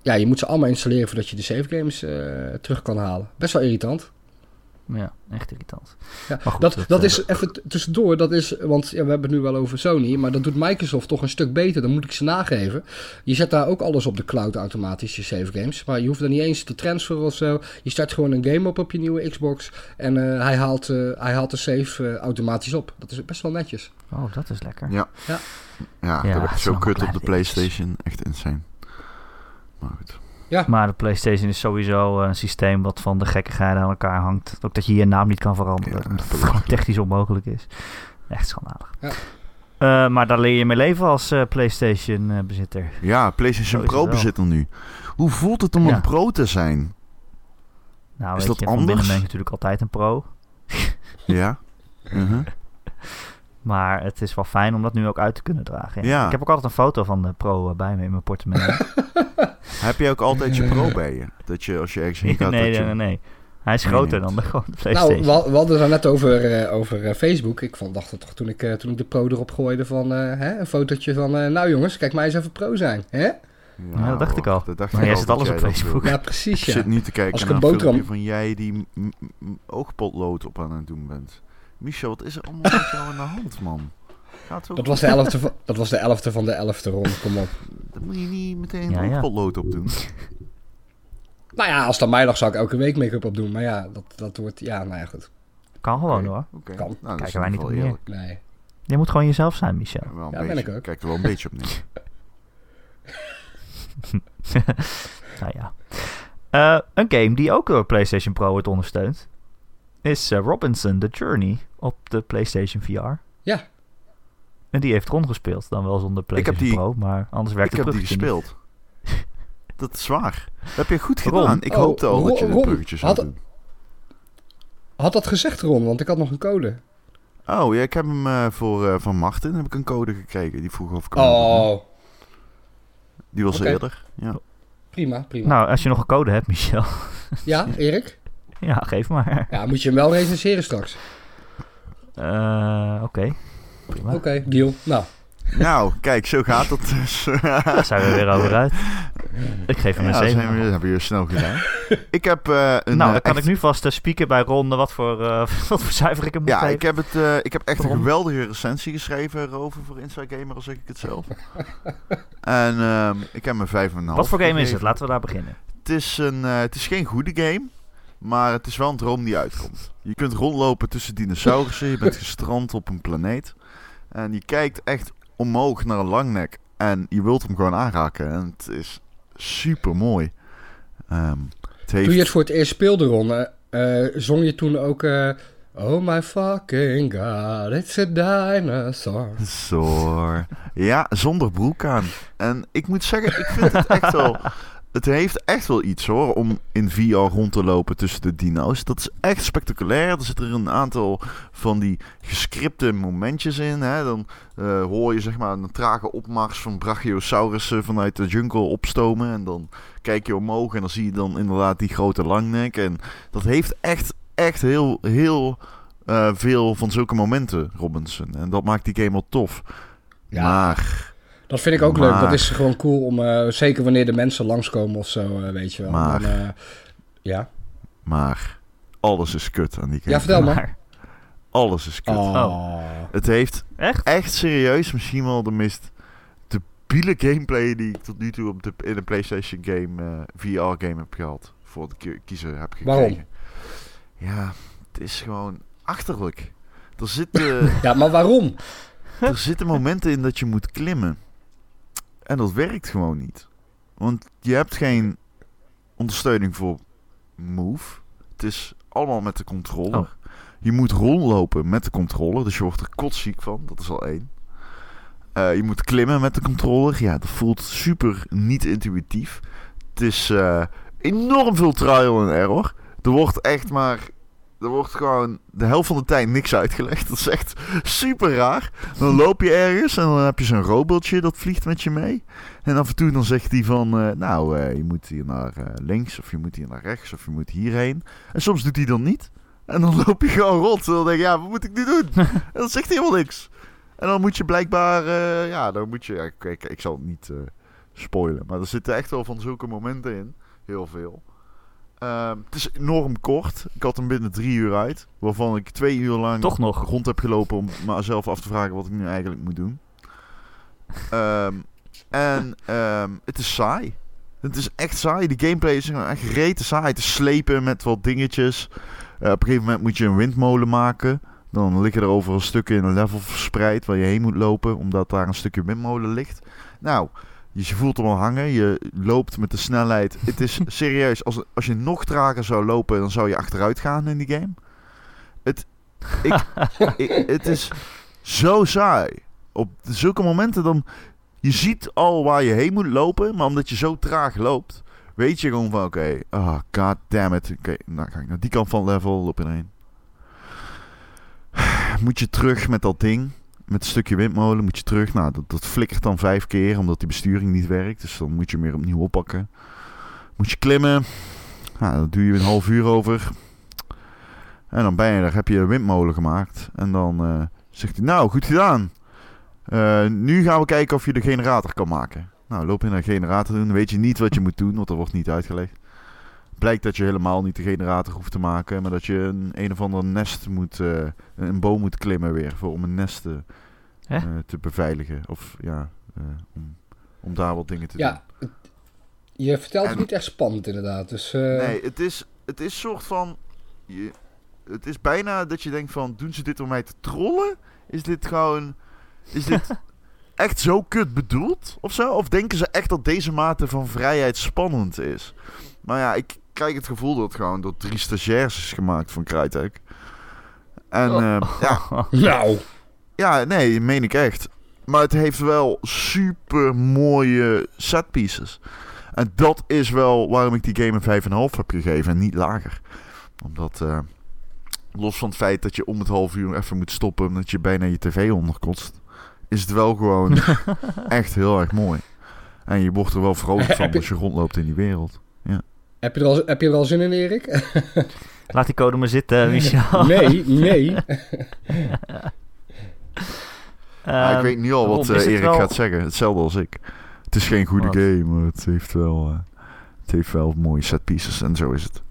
ja, je moet ze allemaal installeren voordat je de save games eh, terug kan halen. Best wel irritant. Ja, echt irritant. Ja, goed, dat, dat, dat, eh, is even tussendoor, dat is, want ja, we hebben het nu wel over Sony, maar dat doet Microsoft toch een stuk beter, dan moet ik ze nageven. Je zet daar ook alles op de cloud automatisch, je save games, maar je hoeft er niet eens te transferen of zo. Je start gewoon een game op op je nieuwe Xbox en eh, hij, haalt, eh, hij haalt de save automatisch op. Dat is best wel netjes. Oh, dat is lekker. Ja. Ja. Ja, Ja, dat is zo kut op de. PlayStation. Echt insane. Maar goed. Maar de PlayStation is sowieso eh, een systeem wat van de gekkigheid aan elkaar hangt. Ook dat je je naam niet kan veranderen. Ja, omdat het technisch onmogelijk is. Echt schandalig. Ja. Eh, maar daar leer je mee leven als eh, PlayStation-bezitter. Ja, PlayStation is het Pro wel. bezitter nu. Hoe voelt het om Ja. een pro te zijn? nou, Is weet dat je, anders? binnen ben ik natuurlijk altijd een pro. Ja? Mhm. Maar het is wel fijn om dat nu ook uit te kunnen dragen. Ja. Ja. Ik heb ook altijd een foto van de pro eh, bij me in mijn portemonnee. Heb je ook altijd je pro bij je? Dat je als je ergens heen gaat... nee, dat nee, je... nee, nee. Hij is Nee, groter dan de gewone PlayStation. Nou, we, we hadden het net over, eh, over eh, Facebook. Ik vond, dacht het toch toen ik, toen ik de pro erop gooide van eh, hè, een fotootje van... eh, nou jongens, kijk mij eens even pro zijn. Hè? Ja, dat dacht ik al. Dat dacht Maar ik jij al zit alles op Facebook. Ja, precies Ik ja. zit nu te kijken Als ik naar een boterham- filmpje van jij die oogpotlood op aan het doen bent. Michel, wat is er allemaal met jou aan de hand, man? Gaat Dat was de elfde van, dat was de elfde van de elfde ronde, kom op. Dat moet je niet meteen Ja, ja. oogpotlood op doen. Nou ja, als het aan mij lag zou ik elke week make-up opdoen. Maar ja, dat, dat wordt... Ja, nou ja, goed. Kan gewoon hoor. Kan. Nou, Kijken wij niet op neer. Nee. Je moet gewoon jezelf zijn, Michel. Wel een Ja, ben ik ook. Kijk er wel een beetje op neer. nou ja. Eh, een game die ook door PlayStation Pro wordt ondersteund is eh, Robinson The Journey op de PlayStation VR. Ja. En die heeft Ron gespeeld, dan wel zonder PlayStation die- Pro, maar anders werkt Ik het heb die gespeeld. Dat is waar. Dat heb je goed gedaan. Ik Oh, hoopte al dat je Ron, bruggetje zou had- doen. Had dat gezegd, Ron? Want ik had nog een code. Oh, ja, ik heb hem eh, voor eh, van Martin heb ik een code gekregen. Die vroeg of ik. Oh, Die was eerder. Ja. prima, prima. Nou, als je nog een code hebt, Michel. Ja, Erik? Ja, geef maar. Ja, moet je hem wel recenseren straks. Eh, Oké. Prima. Oké, deal. Nou, Nou, kijk, zo gaat het dus. Daar zijn we weer over uit. Ik geef hem ja, een dat 7. zijn we, dat hebben we snel gedaan. ik heb eh, een... nou, eh, dan kan echt- ik nu vast uh, spieken bij Ron wat voor, eh, wat voor cijfer ik hem moet Ja, geven. ik heb, het, eh, ik heb echt een geweldige recensie geschreven erover voor Inside Gamer, al zeg ik het zelf. en ehm, ik heb een 5,5 Wat voor game is het? Laten we daar beginnen. Het is, een, eh, het is geen goede game, maar het is wel een droom die uitkomt. Je kunt rondlopen tussen dinosaurussen, je bent gestrand op een planeet. En je kijkt echt omhoog naar een langnek en je wilt hem gewoon aanraken. En het is super mooi. het heeft... toen je het voor het eerst speelde, Ron, eh, eh, zong je toen ook... eh, oh my fucking god, it's a dinosaur. Zo. Ja, zonder broek aan. En ik moet zeggen, ik vind het echt wel. Het heeft echt wel iets hoor, om in VR rond te lopen tussen de dino's. Dat is echt spectaculair. Er zitten er een aantal van die gescripte momentjes in. Hè. Dan eh, hoor je zeg maar een trage opmars van brachiosaurussen vanuit de jungle opstomen. En dan kijk je omhoog en dan zie je dan inderdaad die grote langnek. En dat heeft echt, echt heel, heel eh, veel van zulke momenten, Robinson. En dat maakt die game wel tof. Ja. Maar, Dat vind ik ook leuk. Dat is gewoon cool om, eh, zeker wanneer de mensen langskomen of zo, eh, weet je wel. Maar- Dan, eh, ja. maar, alles is kut aan die game. ja, vertel maar. Maar, Alles is kut. Oh. Het heeft echt? echt serieus misschien wel de meest debiele gameplay die ik tot nu toe op de, in een PlayStation game, eh, VR game heb gehad. Voor het ki- kiezen heb gekregen. Waarom? Ja, het is gewoon achterlijk. Er zitten, Ja, maar waarom? er zitten momenten in dat je moet klimmen. En dat werkt gewoon niet. Want je hebt geen ondersteuning voor move. Het is allemaal met de controller. Oh. Je moet rondlopen met de controller, dus je wordt er kotsziek van. Dat is al één. Eh, je moet klimmen met de controller. Ja, dat voelt super niet intuïtief. Het is eh, enorm veel trial en error. Er wordt echt maar... Er wordt gewoon de helft van de tijd niks uitgelegd. Dat is echt super raar. Dan loop je ergens en dan heb je zo'n robotje dat vliegt met je mee. En af en toe dan zegt hij van... eh, nou, eh, je moet hier naar eh, links of je moet hier naar rechts of je moet hierheen. En soms doet hij dan niet. En dan loop je gewoon rond. En dan denk je, ja, wat moet ik nu doen? en dan zegt hij helemaal niks. En dan moet je blijkbaar... ja, dan moet je... Ja, ik, ik, ik zal het niet spoilen. Maar er zitten echt wel van zulke momenten in. Heel veel. Ehm, het is enorm kort. Ik had hem binnen drie uur uit. Waarvan ik twee uur lang Toch nog. rond heb gelopen om mezelf af te vragen wat ik nu eigenlijk moet doen. Ehm, en ehm, het is saai. Het is echt saai. De gameplay is echt rete saai. Is slepen met wat dingetjes. Eh, op een gegeven moment moet je een windmolen maken. Dan liggen er overal stukken in een level verspreid waar je heen moet lopen, omdat daar een stukje windmolen ligt. Nou, je voelt hem al hangen. Je loopt met de snelheid. Het is serieus. Als, als je nog trager zou lopen, dan zou je achteruit gaan in die game. Het, ik, ik- het is zo saai. Op zulke momenten dan... Je ziet al waar je heen moet lopen, maar omdat je zo traag loopt, weet je gewoon van oké, ah, god damn it. Oké, nou ga ik naar die kant van level, loop erin. Moet je terug met dat ding, met een stukje windmolen, moet je terug. Nou, dat, dat flikkert dan vijf keer, omdat die besturing niet werkt. Dus dan moet je hem weer opnieuw oppakken. Moet je klimmen. Nou, dat doe je een half uur over. En dan ben je er, heb je een windmolen gemaakt. En dan eh, zegt hij, nou, goed gedaan. Eh, nu gaan we kijken of je de generator kan maken. Nou, loop je naar de generator doen. Weet je niet wat je moet doen, want dat wordt niet uitgelegd. Blijkt dat je helemaal niet de generator hoeft te maken, maar dat je een, een of ander nest moet, eh, een boom moet klimmen weer voor, om een nest te, Hè? eh, te beveiligen. Of ja, eh, om, om daar wat dingen te doen. Ja, je vertelt het niet echt spannend inderdaad. Dus, eh, Nee, het is, het is soort van. Je, het is bijna dat je denkt van. Doen ze dit om mij te trollen? Is dit gewoon. Is dit echt zo kut bedoeld? Of zo? Of denken ze echt dat deze mate van vrijheid spannend is? Maar ja, ik krijg het gevoel dat het gewoon door drie stagiairs is gemaakt van Crytek. En Oh. eh, ja, Nou, ja, nee, meen ik echt. Maar het heeft wel super mooie set pieces. En dat is wel waarom ik die game een 5,5 heb gegeven en niet lager. Omdat, eh, los van het feit dat je om het half uur even moet stoppen omdat je bijna je tv onderkotst, is het wel gewoon echt heel erg mooi. En je wordt er wel vrolijk van als je rondloopt in die wereld. Heb je, er al, heb je er al zin in, Erik? Laat die code maar zitten, Michel. nee, nee. Ik Ehm, weet nu al wat Rob, is eh, Erik wel- gaat zeggen. Hetzelfde als ik. Het is geen goede Wat? game, maar het heeft wel, eh, het heeft wel mooie set pieces en zo is het.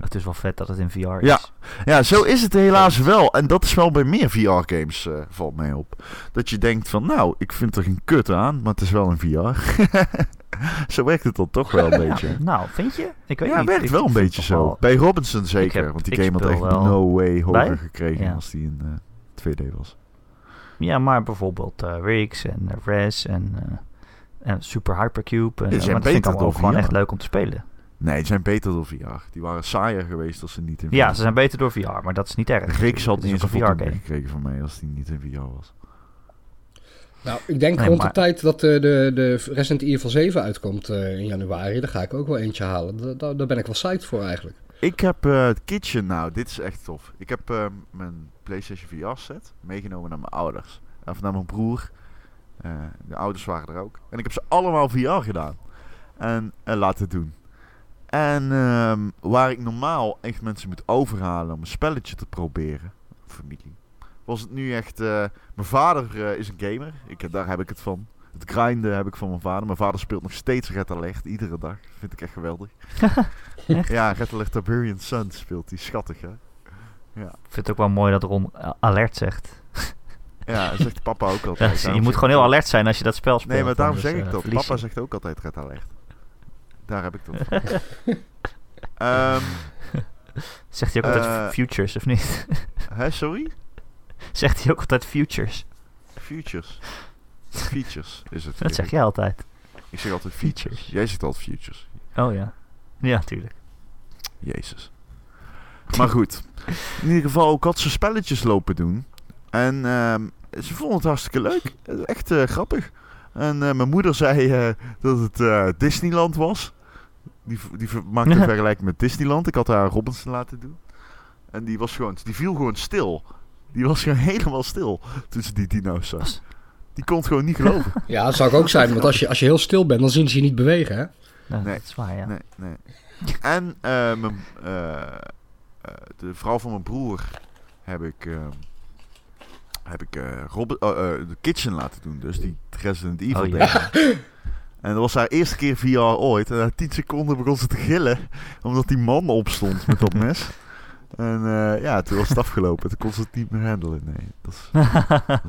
Het is wel vet dat het in VR is. Ja. Ja, zo is het helaas wel. En dat is wel bij meer VR-games, eh, valt mij op. Dat je denkt van, nou, ik vind er geen kut aan, maar het is wel een VR. zo werkt het dan toch wel een beetje. Nou, vind je? Ik weet Ja, het werkt Ik- wel een ik beetje zo. wel- Bij Robinson zeker, heb- want die game had echt wel no way hoger bij. gekregen Ja. als die in eh, 2D was. Ja, maar bijvoorbeeld eh Riggs en Res en, en Super Hypercube. En, maar dat vind ik allemaal gewoon echt leuk om te spelen. Nee, die zijn beter dan VR. Die waren saaier geweest als ze niet in VR Ja, ze zijn beter door VR, maar dat is niet erg. Rick had niet eens een een VR VR-game. gekregen van mij als die niet in VR was. Nou, ik denk Nee, rond maar- de tijd dat eh, de, de Resident Evil 7 uitkomt eh, in januari, daar ga ik ook wel eentje halen. Da- da- daar ben ik wel psyched voor eigenlijk. Ik heb eh, het kitchen, nou, dit is echt tof. Ik heb eh, mijn PlayStation VR set meegenomen naar mijn ouders. Of naar mijn broer. Eh, de ouders waren er ook. En ik heb ze allemaal VR gedaan. En, en laten doen. En ehm, waar ik normaal echt mensen moet overhalen om een spelletje te proberen. Familie. Was het nu echt... eh, mijn vader eh, is een gamer. Ik, daar heb ik het van. Het grinden heb ik van mijn vader. Mijn vader speelt nog steeds Red Alert. Iedere dag. Vind ik echt geweldig. Ja, Red Alert Tiberian Sun speelt die. Schattig, hè? Ik vind het ook wel mooi dat Ron eh, alert zegt. Ja, dat zegt papa ook Ja, altijd. je moet gewoon heel alert zijn als je dat spel speelt. Nee, maar daarom zeg ik eh, dat. Papa zegt ook altijd Red Alert. Daar heb ik dat van. Ehm, Zegt hij ook altijd Eh, futures of niet? hè, sorry? Zegt hij ook altijd futures? Futures. Features is het. Dat zeg jij altijd. Ik zeg altijd features. Features. Jij zegt altijd futures. Oh ja. Ja, tuurlijk. Jezus. Maar goed. In ieder geval, ik had ze spelletjes lopen doen. En ehm, ze vonden het hartstikke leuk. Echt eh, grappig. En eh, mijn moeder zei dat het Disneyland was. Die, die maakte een vergelijking met Disneyland. Ik had haar Robinson laten doen. En die was gewoon, die viel gewoon stil. Die was gewoon helemaal stil toen ze die dino's zag. Die kon het gewoon niet geloven. Ja, dat zou ik ook zijn, want als je, als je heel stil bent, dan zien ze je niet bewegen, hè? Nou, Nee. Dat is waar, ja. Nee, nee. En eh, mijn, eh, eh, de vrouw van mijn broer heb ik, eh, heb ik eh, Robert, oh, de kitchen laten doen. Dus die Resident Evil Oh, ja. En dat was haar eerste keer VR ooit. En na 10 seconden begon ze te gillen. Omdat die man opstond met dat mes. En eh, ja, toen was het afgelopen. Toen kon ze het niet meer handelen. Nee, dat is,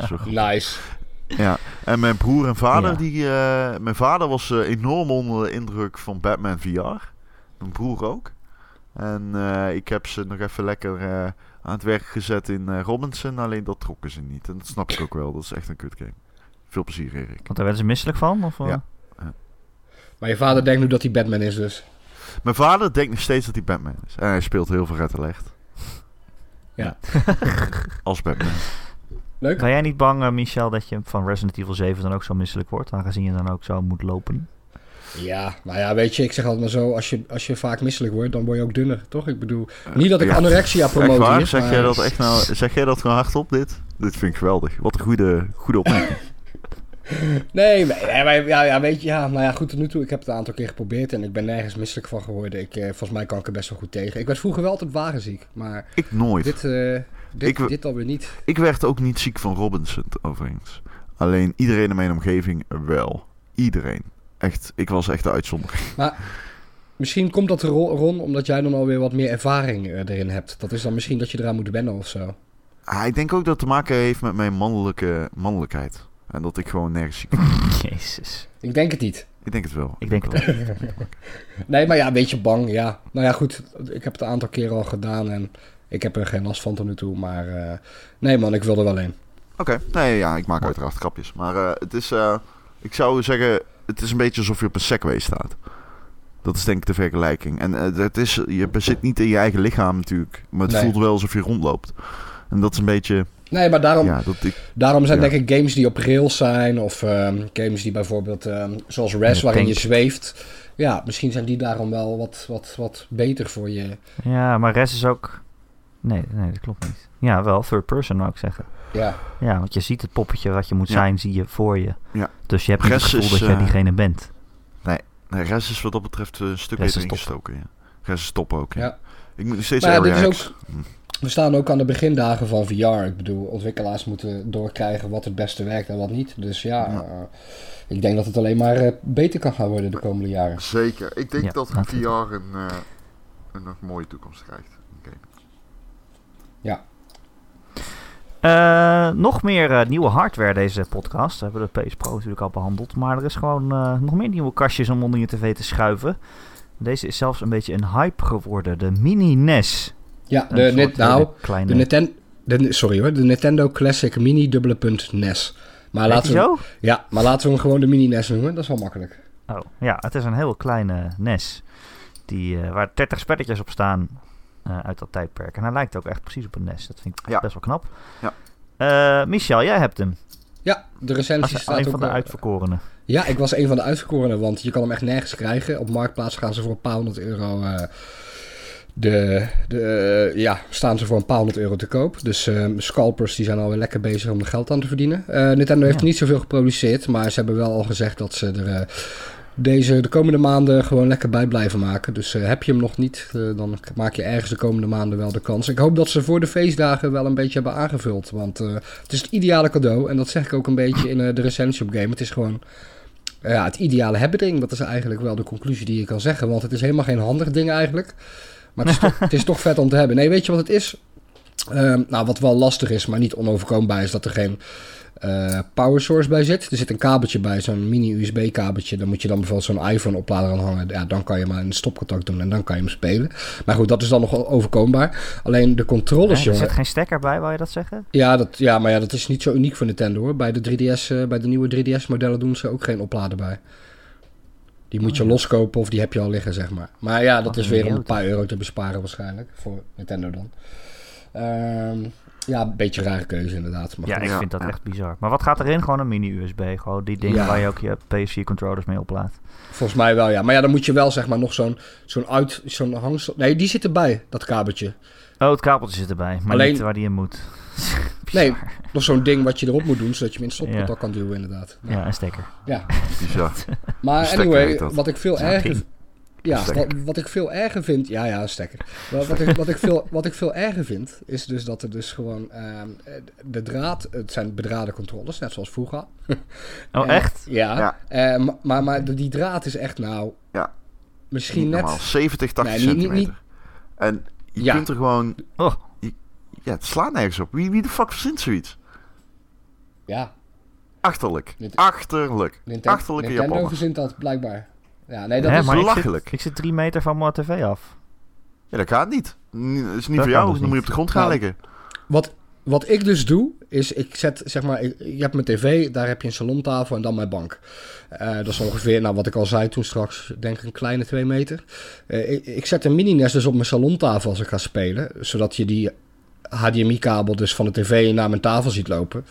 dat. Nice. Ja, en mijn broer en vader, Ja. die, eh, mijn vader was eh, enorm onder de indruk van Batman VR. Mijn broer ook. En eh, ik heb ze nog even lekker eh, aan het werk gezet in eh, Robinson. Alleen dat trokken ze niet. En dat snap ik ook wel. Dat is echt een kut game. Veel plezier, Erik. Want daar werden ze misselijk van? Of? Ja. Maar je vader denkt nu dat hij Batman is dus. Mijn vader denkt nog steeds dat hij Batman is. En hij speelt heel veel Red Alert. Ja. Als Batman. Leuk. Ben jij niet bang, eh, Michel, dat je van Resident Evil 7 dan ook zo misselijk wordt? Aangezien je dan ook zo moet lopen. Ja, nou ja, weet je, ik zeg altijd maar zo, als je, als je vaak misselijk wordt, dan word je ook dunner, toch? Ik bedoel, niet dat ik Ja. anorexia promote waar? hier, Zeg maar- jij dat echt nou? Zeg jij dat gewoon hardop, dit? Dit vind ik geweldig. Wat een goede, goede opmerking. Nee, maar, ja, maar- ja, ja, weet je, ja, nou ja, goed tot nu toe. Ik heb het een aantal keer geprobeerd en ik ben nergens misselijk van geworden. Ik, eh, volgens mij kan ik er best wel goed tegen. Ik werd vroeger wel altijd wagenziek, maar Ik nooit. dit, eh dit, Ik- dit alweer niet. Ik werd ook niet ziek van Robinson, overigens. Alleen iedereen in mijn omgeving wel. Iedereen. Echt, ik was echt de uitzondering. Misschien komt dat Ron, Ron, omdat jij dan alweer wat meer ervaring eh, erin hebt. Dat is dan misschien dat je eraan moet wennen of zo. Ah, ik denk ook dat het te maken heeft met mijn mannelijke mannelijkheid. En dat ik gewoon nergens ziek ben. Jezus. Ik denk het niet. Ik denk het wel. Ik denk het wel. Nee, maar ja, een beetje bang, ja. Nou ja, goed, ik heb het een aantal keren al gedaan en ik heb er geen last van tot nu toe. Maar eh, nee man, ik wil er wel in. Oké, nee, ja, ik maak uiteraard grapjes. Maar eh, het is, eh, ik zou zeggen, het is een beetje alsof je op een segway staat. Dat is denk ik de vergelijking. En eh, het is, je zit niet in je eigen lichaam natuurlijk. Maar het Nee. voelt wel alsof je rondloopt. En dat is een beetje, Nee, maar daarom, ja, dat ik... daarom zijn Ja. denk ik games die op rails zijn of ehm, games die bijvoorbeeld, ehm, zoals Res, waarin je zweeft. Ja, misschien zijn die daarom wel wat, wat, wat beter voor je. Ja, maar Res is ook... Nee, nee, dat klopt niet. Ja, wel, third person wou ik zeggen. Ja, Ja, want je ziet het poppetje wat je moet Ja. zijn, zie je voor je. Ja. Dus je hebt niet het gevoel is, dat jij eh, diegene bent. Nee, Res is wat dat betreft eh, een stuk Res beter ingestoken, ja. Res is top ook, ja. ja. Ik moet nog steeds Maar ja, dit is X. We staan ook aan de begindagen van VR. Ik bedoel, ontwikkelaars moeten doorkrijgen wat het beste werkt en wat niet. Dus ja, Ja. eh, ik denk dat het alleen maar eh, beter kan gaan worden de komende jaren. Zeker. Ik denk Ja, dat VR een, eh, een nog mooie toekomst krijgt. Oké. Eh, nog meer eh, nieuwe hardware deze podcast. We hebben de PS Pro natuurlijk al behandeld. Maar er is gewoon eh, nog meer nieuwe kastjes om onder je tv te schuiven. Deze is zelfs een beetje een hype geworden. De Mini NES. Ja, Een de, soort net, nou, kleine... de, Nintendo, de, sorry hoor, de Nintendo Classic Mini dubbele punt NES. Maar laten, we, zo? ja, maar laten we hem gewoon de Mini NES noemen. Dat is wel makkelijk. Oh, ja, het is een heel kleine NES. Die, eh, waar 30 spelletjes op staan eh, uit dat tijdperk. En hij lijkt ook echt precies op een NES. Dat vind ik Ja. best wel knap. Ja. Eh, Michel, jij hebt hem. Ja, de recensie Als staat een ook... van de eh, uitverkorenen. Ja, ik was een van de uitverkorenen, want je kan hem echt nergens krijgen. Op Marktplaats gaan ze voor een paar honderd euro... de, de, eh, ja, staan ze voor een paar honderd euro te koop. Dus eh, scalpers die zijn alweer lekker bezig om er geld aan te verdienen. Eh, Nintendo heeft Ja. niet zoveel geproduceerd, maar ze hebben wel al gezegd dat ze er eh, deze de komende maanden gewoon lekker bij blijven maken. Dus heb je hem nog niet, dan maak je ergens de komende maanden wel de kans. Ik hoop dat ze voor de feestdagen wel een beetje hebben aangevuld, want het is het ideale cadeau. En dat zeg ik ook een beetje in de recensie op game. Het is gewoon ja, het ideale hebben ding. Dat is eigenlijk wel de conclusie die je kan zeggen. Want het is helemaal geen handig ding eigenlijk. Maar het is, toch, het is toch vet om te hebben. Nee, weet je wat het is? Ehm, nou, wat wel lastig is, maar niet onoverkombaar is dat er geen eh, power source bij zit. Er zit een kabeltje bij, zo'n mini USB kabeltje. Dan moet je dan bijvoorbeeld zo'n iPhone oplader aan hangen. Ja, dan kan je maar een stopcontact doen en dan kan je hem spelen. Maar goed, dat is dan nog overkombaar. Alleen de controllers, er zit geen stekker bij, wou je dat zeggen? Ja, dat, ja, maar ja, dat is niet zo uniek voor Nintendo hoor. Bij de 3DS, eh, bij de nieuwe 3DS-modellen doen ze ook geen oplader bij. Die moet je Oh, ja. loskopen of die heb je al liggen, zeg maar. Maar ja, dat is weer om een paar euro te besparen waarschijnlijk. Voor Nintendo dan. Ehm, ja, een beetje een rare keuze inderdaad. Maar Ja, ik Ja, vind dat ja. echt bizar. Maar wat gaat erin? Gewoon een mini-USB. Gewoon die dingen Ja. waar je ook je PS4-controllers mee oplaadt. Volgens mij wel, ja. Maar ja, dan moet je wel zeg maar nog zo'n zo'n uit... Zo'n hangsel... Nee, die zit erbij, dat kabeltje. Oh, het kabeltje zit erbij. Maar Alleen- niet waar die in moet. Nee, nog zo'n ding wat je erop moet doen, zodat je hem in het Ja. stopcontact kan duwen inderdaad. Ja, een stekker. ja. Bizar. Maar anyway, wat ik veel Ja, erger... Ja, Stekker. wat, ik veel erger vind... Ja, ja, een stekker. Wat, wat, ik, wat, ik veel, wat ik veel erger vind, is dus dat er dus gewoon... ehm, de draad, het zijn bedraden controllers, net zoals vroeger. Oh, Eh, echt? Ja. Ja. Eh, ma- maar, maar die draad is echt nou... Ja. Misschien Niet net... normaal. 70, 80 Nee, niet- niet- centimeter. En je Ja. kunt er gewoon... Oh, Ja, het slaat nergens op. Wie, wie de fuck verzint zoiets? Ja, Achterlijk. Nint- Achterlijk. Ninten- Achterlijke Nintendo Japanners. verzint dat blijkbaar. Ja, nee, dat hè, is... maar ik belachelijk. zit, ik zit drie meter van mijn tv af. Ja, dat gaat niet. N- Dat is niet Dat voor kan jou. dus dan moet je niet. op de grond gaan Nou, liggen. Wat, wat ik dus doe, is ik zet, zeg maar, ik, je hebt mijn tv, daar heb je een salontafel en dan mijn bank. Eh, dat is ongeveer, nou wat ik al zei toen straks, denk ik een kleine twee meter. Eh, ik, ik zet een mini-NES dus op mijn salontafel als ik ga spelen, zodat je die HDMI-kabel dus van de tv naar mijn tafel ziet lopen.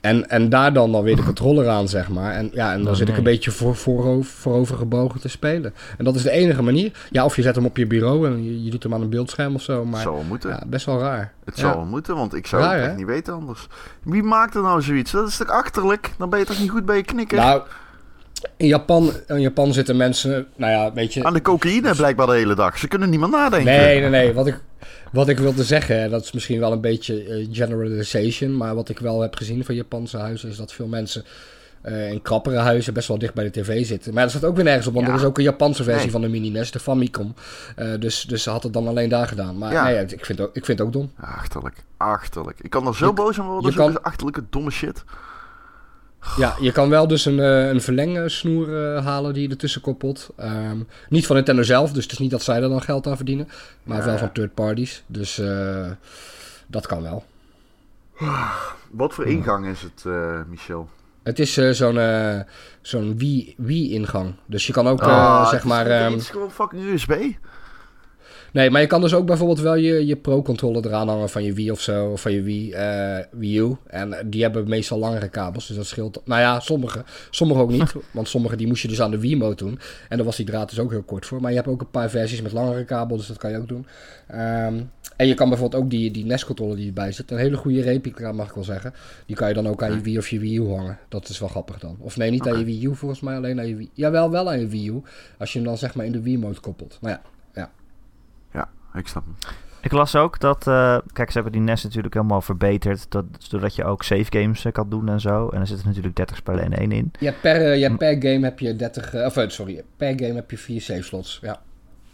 En, en daar dan, dan weer de controller aan, zeg maar. En, ja, en dan Oh, zit ik een beetje voor, voorover, voorover gebogen te spelen. En dat is de enige manier. Ja, of je zet hem op je bureau en je, je doet hem aan een beeldscherm of zo. Maar zou wel moeten. ja, best wel raar. Het Ja. zou wel moeten, want ik zou Raar, het echt hè? niet weten anders. Wie maakt er nou zoiets? Dat is toch achterlijk? Dan ben je toch niet goed bij je knikker? Nou, in Japan, in Japan zitten mensen, nou ja, weet je... Aan de cocaïne blijkbaar de hele dag. Ze kunnen niet meer nadenken. Nee, nee, nee. Wat ik, wat ik wilde zeggen, dat is misschien wel een beetje eh, generalization, maar wat ik wel heb gezien van Japanse huizen is dat veel mensen eh, in krappere huizen best wel dicht bij de tv zitten. Maar dat staat ook weer nergens op, want Ja. er is ook een Japanse versie Nee. van de mini-NES, de Famicom. Eh, dus, dus ze had het dan alleen daar gedaan. Maar Ja. nee, ik vind, het ook, ik vind het ook dom. Achterlijk. Achterlijk. Ik kan er zo Je- boos aan worden. je kan- achterlijke domme shit. Ja, je kan wel dus een, eh, een verlengsnoer eh, halen die je ertussen koppelt. Ehm, niet van Nintendo zelf, dus het is niet dat zij er dan geld aan verdienen. Maar Ja. wel van third parties. Dus eh, dat kan wel. Wat voor ingang is het, Michel? Het is eh, zo'n eh, zo'n Wii- Wii-ingang. dus je kan ook, Ah, zeg het is- maar... Het ehm, is gewoon fucking USB. Nee, maar je kan dus ook bijvoorbeeld wel je, je Pro-controller eraan hangen van je Wii of zo. Of van je Wii, eh, Wii U. En die hebben meestal langere kabels, dus dat scheelt... Nou ja, sommige. Sommige ook niet. want sommige die moest je dus aan de Wii-mode doen. En daar was die draad dus ook heel kort voor. Maar je hebt ook een paar versies met langere kabel, dus dat kan je ook doen. Ehm, en je kan bijvoorbeeld ook die, die NES-controller die erbij zit. Een hele goede replica, mag ik wel zeggen. Die kan je dan ook aan je Wii of je Wii U hangen. Dat is wel grappig dan. Of nee, niet aan je Wii U volgens mij, alleen aan je Wii. Jawel, wel aan je Wii U. Als je hem dan zeg maar in de Wii-mode koppelt. Maar ja, Ja, ik snap hem. Ik las ook dat, eh, kijk, ze hebben die NES natuurlijk helemaal verbeterd, dat, zodat je ook save games eh, kan doen en zo. En er zitten natuurlijk 30 spellen in één in. je hebt per, eh, per game heb je 30, eh, of sorry, per game heb je vier save slots. Ja.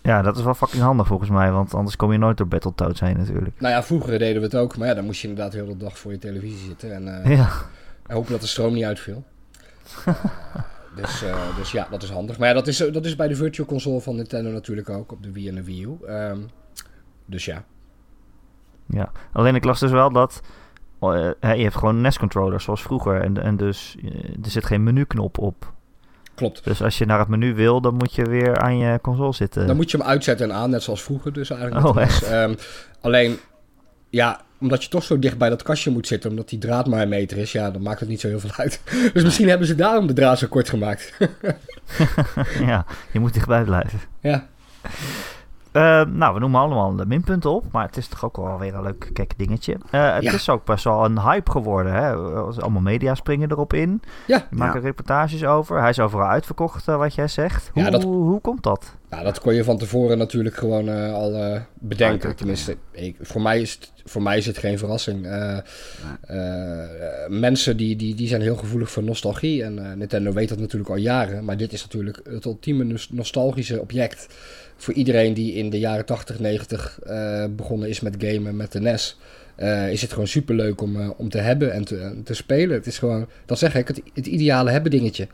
Ja, dat is wel fucking handig volgens mij, want anders kom je nooit door Battletoads heen natuurlijk. Nou ja, vroeger deden we het ook, maar ja, dan moest je inderdaad heel de dag voor je televisie zitten en eh, Ja, hopen dat de stroom niet uitviel. Dus, eh, dus ja, dat is handig. Maar ja, dat is, dat is bij de Virtual Console van Nintendo natuurlijk ook, op de Wii en de Wii U. Ehm, dus ja. ja. Alleen ik las dus wel dat, hè, je hebt gewoon NES-controllers zoals vroeger en, en dus eh, er zit geen menuknop op. Klopt. Dus als je naar het menu wil, dan moet je weer aan je console zitten. Dan moet je hem uitzetten en aan, net zoals vroeger dus eigenlijk. Oh, NES. Ehm, alleen, ja, omdat je toch zo dicht bij dat kastje moet zitten, omdat die draad maar een meter is, ja, dan maakt het niet zo heel veel uit. Dus misschien hebben ze daarom de draad zo kort gemaakt. ja, je moet dichtbij blijven. ja. Eh, nou, we noemen allemaal de minpunten op, maar het is toch ook wel weer een leuk kek dingetje. Eh, het Ja. is ook best wel een hype geworden. Hè? Allemaal media springen erop in. Ja. Die maken reportages over. Hij is overal uitverkocht, eh, wat jij zegt. Hoe, Ja, dat- hoe komt dat? Nou, dat kon je van tevoren natuurlijk gewoon eh, al bedenken. Tenminste, ik, voor, mij is het, voor mij is het geen verrassing. Mensen die, die, die zijn heel gevoelig voor nostalgie. En Nintendo weet dat natuurlijk al jaren. Maar dit is natuurlijk het ultieme nos- nostalgische object. Voor iedereen die in de jaren 80, 90 eh, begonnen is met gamen met de NES. eh, is het gewoon superleuk om, eh, om te hebben en te, te spelen. Het is gewoon, dat zeg ik, het, het ideale hebben dingetje.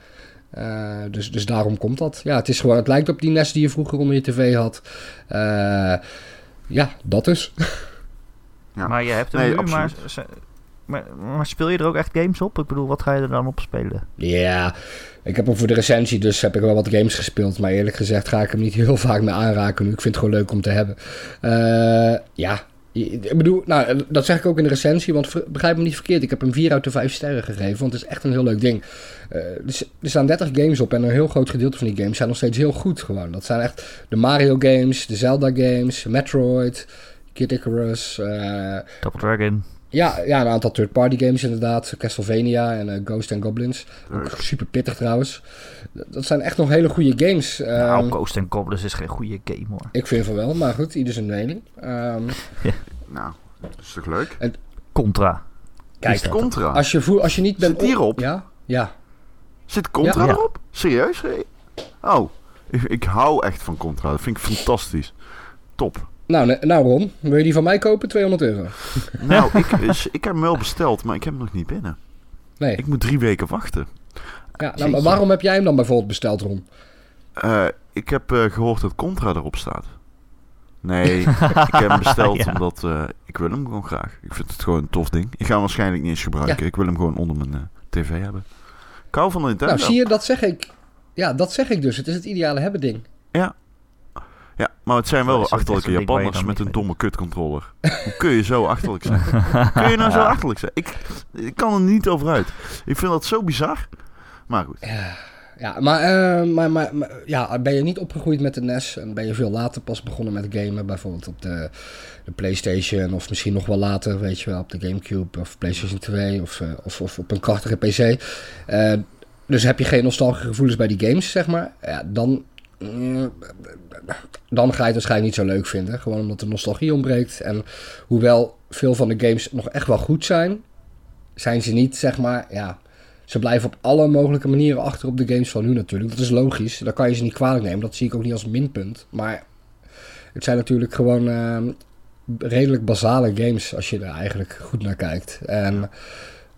Eh, dus, dus daarom komt dat. Ja, het is gewoon, het lijkt op die NES die je vroeger onder je tv had. Eh, ja, dat dus. Ja. Maar je hebt hem Nee, nu, maar, absoluut. ze- maar, maar speel je er ook echt games op? Ik bedoel, wat ga je er dan op spelen? Ja, ik heb hem voor de recensie, dus heb ik wel wat games gespeeld. Maar eerlijk gezegd ga ik hem niet heel vaak meer aanraken nu. Ik vind het gewoon leuk om te hebben. Eh, ja, ik bedoel, nou, dat zeg ik ook in de recensie, want begrijp me niet verkeerd. Ik heb hem 4 uit de 5 sterren gegeven, want het is echt een heel leuk ding. Eh, er s- er staan 30 games op en een heel groot gedeelte van die games zijn nog steeds heel goed gewoon. Dat zijn echt de Mario games, de Zelda games, Metroid, Kid Icarus, eh, Double Dragon. Ja, ja, een aantal third-party games inderdaad. Castlevania en eh, Ghost and Goblins. Ook super pittig trouwens. Dat zijn echt nog hele goede games. nou, Ehm, Ghost and Goblins is geen goede game hoor. ik vind van wel, maar goed, ieder zijn mening. Ehm, Nou, dat is toch leuk? Contra. kijk, Is dat? Contra. als je, voel, als je niet bent... Zit die erop? Ja, ja. Zit Contra Ja. erop? Serieus? Oh, ik, ik hou echt van Contra. Dat vind ik fantastisch. Top. Nou, nou Ron, wil je die van mij kopen? 200 euro. Nou, ik, ik heb hem wel besteld, maar ik heb hem nog niet binnen. Nee. Ik moet drie weken wachten. Ja, nou, maar waarom heb jij hem dan bijvoorbeeld besteld, Ron? Eh, ik heb eh, gehoord dat Contra erop staat. Nee, ik heb hem besteld Ja. omdat eh, ik wil hem gewoon graag. Ik vind het gewoon een tof ding. Ik ga hem waarschijnlijk niet eens gebruiken. Ik wil hem gewoon onder mijn eh, tv hebben. Ik hou van de Nintendo. Nou, zie je, dat zeg ik. Ja, dat zeg ik dus. Het is het ideale hebben ding. Ja, maar het zijn wel achterlijke Japanners met een domme kutcontroller. Hoe kun je zo achterlijk zijn? kun je nou zo Ja. achterlijk zijn? Ik, ik kan er niet over uit. Ik vind dat zo bizar. Maar goed. Ja, maar, eh, maar, maar, maar- ja, ben je niet opgegroeid met de NES en ben je veel later pas begonnen met gamen, bijvoorbeeld op de, de PlayStation of misschien nog wel later, weet je wel, op de GameCube of PlayStation 2 of, eh, of, of op een krachtige PC. Eh, dus heb je geen nostalgische gevoelens bij die games, zeg maar, ja, dan, dan ga je het waarschijnlijk niet zo leuk vinden. Gewoon omdat de nostalgie ontbreekt. En hoewel veel van de games nog echt wel goed zijn, zijn ze niet, zeg maar, ja, ze blijven op alle mogelijke manieren achter op de games van nu natuurlijk. Dat is logisch. Daar kan je ze niet kwalijk nemen. Dat zie ik ook niet als minpunt. Maar het zijn natuurlijk gewoon ehm, redelijk basale games als je er eigenlijk goed naar kijkt. En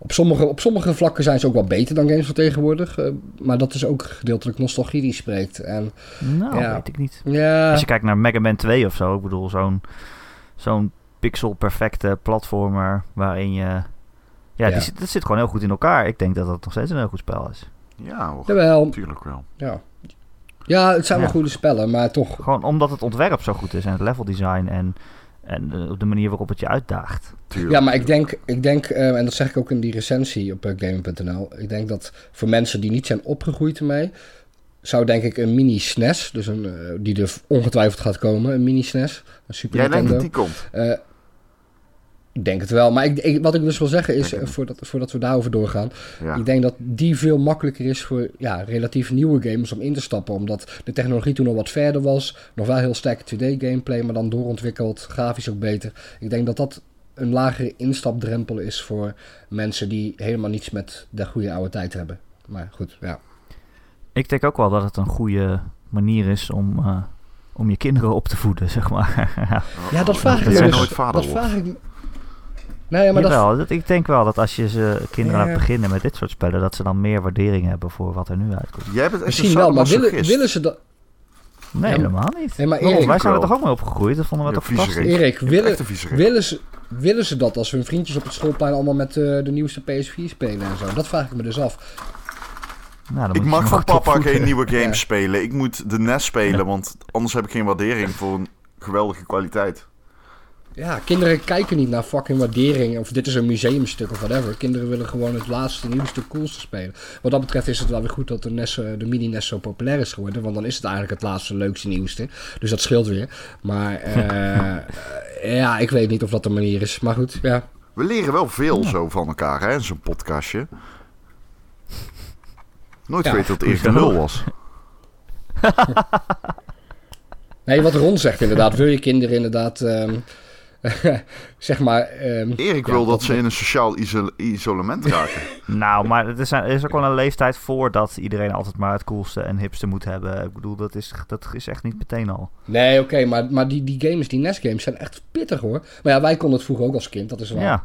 op sommige, op sommige vlakken zijn ze ook wel beter dan games van tegenwoordig. eh, maar dat is ook gedeeltelijk nostalgie die spreekt. En Nou, Ja. weet ik niet. ja, Als je kijkt naar Mega Man 2 of zo, ik bedoel, zo'n zo'n pixel-perfecte platformer waarin je... Ja, Ja. Die, zit- dat zit gewoon heel goed in elkaar. Ik denk dat dat nog steeds een heel goed spel is. Ja hoor, jawel. natuurlijk wel. Ja. ja, het zijn wel goede spellen, maar toch. Gewoon omdat het ontwerp zo goed is en het level design en, en eh, de manier waarop het je uitdaagt. Tuurlijk. Ja, maar ik denk, ik denk eh, en dat zeg ik ook in die recensie op uh, Gaming.nl. Ik denk dat voor mensen die niet zijn opgegroeid ermee, zou denk ik een mini SNES, dus een, eh, die er ongetwijfeld gaat komen, een mini SNES, een Super Jij denkt Nintendo. dat die komt? Ik denk het wel, maar ik, ik- wat ik dus wil zeggen is, eh, voordat, voordat we daarover doorgaan, Ja. ik denk dat die veel makkelijker is voor ja, relatief nieuwe games om in te stappen. Omdat de technologie toen al wat verder was. Nog wel heel sterk 2D gameplay, maar dan doorontwikkeld. Grafisch ook beter. Ik denk dat dat een lagere instapdrempel is voor mensen die helemaal niets met de goede oude tijd hebben. Maar goed, ja. Ik denk ook wel dat het een goede manier is om, eh, om je kinderen op te voeden, zeg maar. Ja, dat vraag ik me dus. nooit vader Dat vraag ik ja, maar dat, Jawel, dat, ik denk wel dat als je ze kinderen Ja. laat beginnen met dit soort spellen, dat ze dan meer waardering hebben voor wat er nu uitkomt. Jij bent echt misschien wel, maar willen, willen ze dat... Nee, Ja, helemaal niet. Nee, maar Wij zijn er toch ook mee opgegroeid? Dat vonden we toch fantastisch? Erik, willen, willen, ze, willen ze dat als hun vriendjes op het schoolplein allemaal met eh, de nieuwste PS4 spelen en zo? Dat vraag ik me dus af. Nou, dan Ik mag van papa geen nieuwe games Ja. spelen. Ik moet de NES spelen, Ja. want anders heb ik geen waardering voor een geweldige kwaliteit. Ja, kinderen kijken niet naar fucking waardering of dit is een museumstuk of whatever. Kinderen willen gewoon het laatste, nieuwste, coolste spelen. Wat dat betreft is het wel weer goed dat de, NES, de mini-NES zo populair is geworden, want dan is het eigenlijk het laatste, leukste, nieuwste. Dus dat scheelt weer. Maar eh, ja, ik weet niet of dat de manier is. Maar goed, ja. We leren wel veel Ja. zo van elkaar, hè, in zo'n podcastje. Nooit Ja. geweten dat een Hoezo? lul was. Nee, wat Ron zegt inderdaad, wil je kinderen inderdaad, ehm, zeg maar... ehm, Erik Ja, wil dat dat- ze in een sociaal iso- isolement raken. Nou, maar het is, er is ook wel een leeftijd voordat iedereen altijd maar het coolste en hipste moet hebben. Ik bedoel, dat is, dat is echt niet meteen al. Nee, oké, maar, maar die, die games, die NES-games, zijn echt pittig hoor. Maar ja, wij konden het vroeger ook als kind, dat is waar. Ja.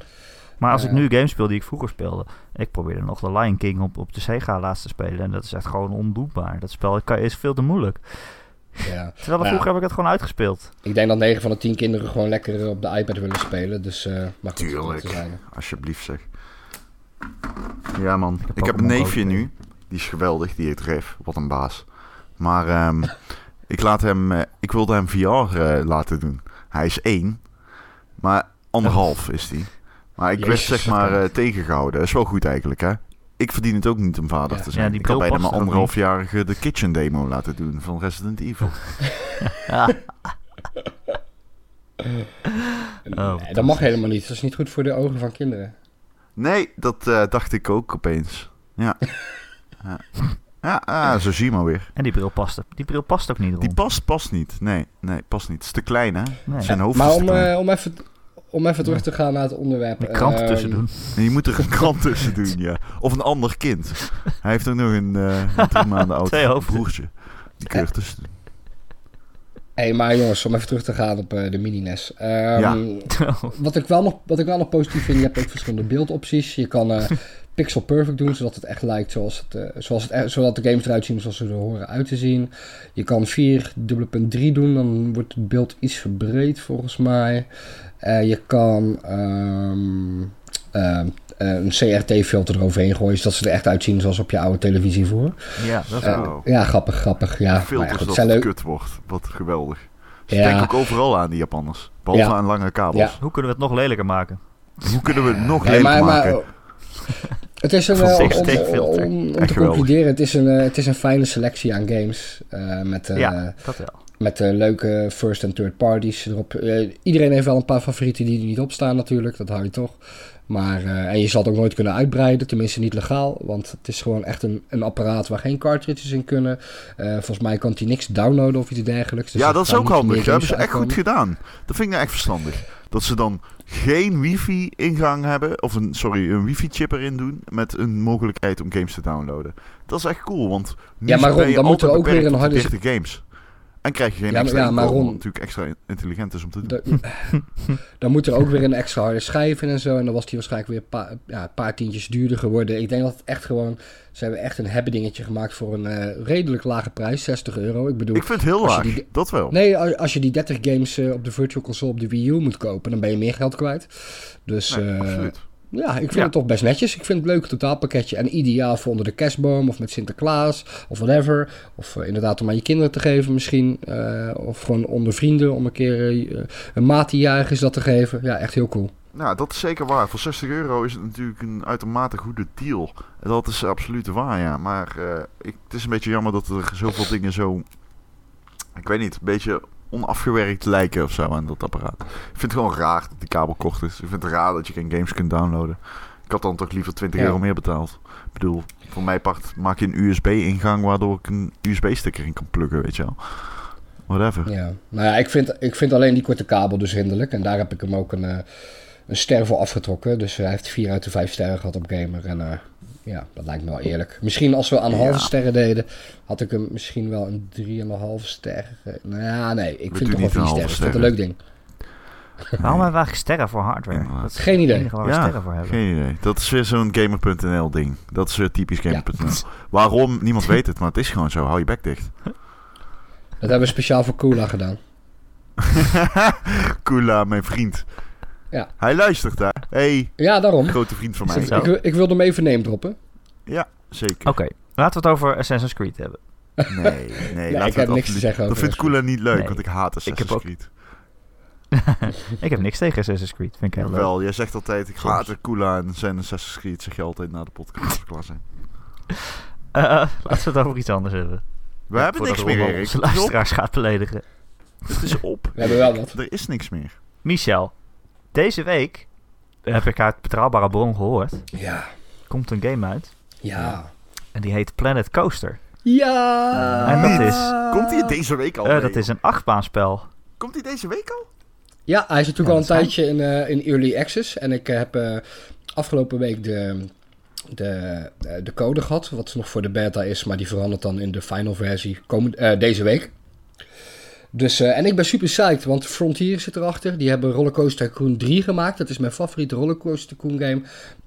Maar als ik nu games speel die ik vroeger speelde, ik probeerde nog de Lion King op, op de Sega laatst te spelen. En dat is echt gewoon ondoenbaar. Dat spel kan- is veel te moeilijk. Ja. Terwijl Ja. vroeger heb ik het gewoon uitgespeeld. Ik denk dat 9 van de 10 kinderen gewoon lekker op de iPad willen spelen. Dus, eh maar goed, Tuurlijk. Alsjeblieft zeg. Ja man, ik heb, een neefje nu. Die is geweldig, die heet Rev. Wat een baas. Maar ehm, ik, laat hem, eh, ik wilde hem VR eh, laten doen. Hij is één. Maar anderhalf is hij. Maar ik werd zeg maar eh, tegengehouden. Dat is wel goed eigenlijk hè. Ik verdien het ook niet om vader Ja. te zijn. Ja, die ik bril bijna mijn er anderhalfjarige de kitchen demo laten doen van Resident Evil. Ja. Oh, Nee, dat mag helemaal niet. Dat is niet goed voor de ogen van kinderen. Nee, dat eh, dacht ik ook opeens. Ja. ja. Ja, ah, zo zie je maar weer. En die bril past, die bril past ook niet Die past, past niet. Nee, nee, past niet. Het is te klein, hè? Nee. Zijn hoofd Maar is te om, klein. eh, om, even, om even terug te gaan naar het onderwerp. Een krant ehm, tussen doen. En je moet er een krant tussen doen, ja. Of een ander kind. Hij heeft ook nog een, eh, een drie maanden oud broertje. Die kun je er tussen doen. hey, maar jongens, om even terug te gaan op eh, de mini-NES. Ehm, Ja. wat, ik wel nog, wat ik wel nog positief vind, je hebt ook verschillende beeldopties. Je kan eh, pixel perfect doen, zodat het echt lijkt zoals het, eh, zoals het, e- zodat de games eruit zien zoals ze er horen uit te zien. Je kan 4.3 doen, dan wordt het beeld iets verbreed volgens mij. Eh, je kan ehm, ehm, eh, een CRT-filter eroverheen gooien, zodat ze er echt uitzien zoals op je oude televisie voor. Ja, dat is Wow. ja, grappig, grappig. Ja, maar ja, Filters goed, dat het leuk. kut wordt. Wat geweldig. Ze Ja. denken ook overal aan, die Japanners. Behalve Ja. aan lange kabels. Ja. Hoe kunnen we het nog lelijker maken? Hoe kunnen we het nog lelijker maar, maken? maar het is een, eh, om, te geweldig. concluderen, het is, een, eh, het is een fijne selectie aan games. eh, met ja, dat wel. met leuke first- en third parties erop. Iedereen heeft wel een paar favorieten die er niet op staan natuurlijk, dat hou je toch. Maar, eh, en je zal het ook nooit kunnen uitbreiden, tenminste niet legaal. Want het is gewoon echt een, een apparaat waar geen cartridges in kunnen. Eh, volgens mij kan hij niks downloaden of iets dergelijks. Dus ja, dat is ook handig. Dat hebben ze echt goed gedaan. Dat vind ik nou echt verstandig. Dat ze dan geen wifi-ingang hebben, of een, sorry, een wifi-chip erin doen, met een mogelijkheid om games te downloaden. Dat is echt cool, want nu Ja, maar Ron, je dan moet er altijd ook weer een harde- 30 games. En krijg je geen Ja, extra ja, maar Ron- natuurlijk extra intelligent is om te doen. Da- dan moet er ook weer een extra harde schijf in en zo. En dan was die waarschijnlijk weer een paar, ja, een paar tientjes duurder geworden. Ik denk dat het echt gewoon... Ze hebben echt een hebben dingetje gemaakt voor een eh, redelijk lage prijs. 60 euro. Ik bedoel... Ik vind het heel laag, die- dat wel. Nee, als als je die 30 games eh, op de Virtual Console op de Wii U moet kopen, dan ben je meer geld kwijt. Dus Nee, eh, absoluut. Ja, ik vind Ja. het toch best netjes. Ik vind het een leuk totaalpakketje. En ideaal voor onder de kerstboom of met Sinterklaas of whatever. Of eh, inderdaad om aan je kinderen te geven misschien. eh, of gewoon onder vrienden om een keer eh, een maat die jarig is dat te geven. Ja, echt heel cool. Nou, dat is zeker waar. Voor 60 euro is het natuurlijk een uitermate goede deal. En Dat is absoluut waar, ja. Maar eh, ik, het is een beetje jammer dat er zoveel dingen zo... Ik weet niet, een beetje onafgewerkt lijken of zo aan dat apparaat. Ik vind het gewoon raar dat die kabel kort is. Ik vind het raar dat je geen games kunt downloaden. Ik had dan toch liever 20 Ja. euro meer betaald. Ik bedoel, voor mij part maak je een USB-ingang waardoor ik een USB-sticker in kan pluggen, weet je wel. Whatever. Ja. Nou ja, ik vind, ik vind alleen die korte kabel dus hinderlijk. En daar heb ik hem ook een, eh, een ster voor afgetrokken. Dus hij heeft 4 uit de 5 sterren gehad op Gamer. En eh, ja, dat lijkt me wel eerlijk. Misschien als we aan Ja. halve sterren deden, had ik hem misschien wel een 3,5 ster. Nou ja, nee, ik We vind doen toch wel niet 4 een sterren. Ik vind het een leuk ding. Waarom hebben we eigenlijk sterren voor hardware? Dat is Geen het idee. waar we Ja, sterren voor hebben. Geen idee. Dat is weer zo'n gamer.nl ding. Dat is weer typisch gamer.nl. Waarom? Niemand weet het, maar het is gewoon zo. Hou je bek dicht. Dat hebben we speciaal voor Kula gedaan. Kula, mijn vriend. Ja. Hij luistert daar. hey, Ja, daarom. grote vriend van mij. zo? Ik, wil- ik wilde hem even neem droppen. Ja, zeker. Oké, laten we het over Assassin's Creed hebben. Nee, nee. ik laten we heb het niks te zeggen over Dat vindt Kula niet leuk, Nee. want ik haat Assassin's ook- Creed. ik heb niks tegen Assassin's Creed. Vind ik heel leuk. Wel, jij zegt altijd, ik haat Kula en zijn Assassin's Creed, zeg je altijd na de podcast. Eh, eh, laten we het over iets anders hebben. We hebben niks meer, Erik. Onze luisteraars gaat beledigen. Het is op. We hebben wel wat. Er is niks meer. Michel, deze week heb ik uit betrouwbare bron gehoord. Ja. Komt een game uit. Ja. En die heet Planet Coaster. Ja. En dat is- Komt hij deze week al? Eh, mee, dat is een achtbaanspel. Komt hij deze week al? Ja, hij is natuurlijk Ja, al een tijdje in, eh, in early access. En ik eh, heb eh, afgelopen week de, de, eh, de code gehad. Wat nog voor de beta is, maar die verandert dan in de final versie komend, eh, deze week. Dus, eh, en ik ben super psyched, want Frontier zit erachter. Die hebben Rollercoaster Tycoon 3 gemaakt. Dat is mijn favoriete Rollercoaster Tycoon game.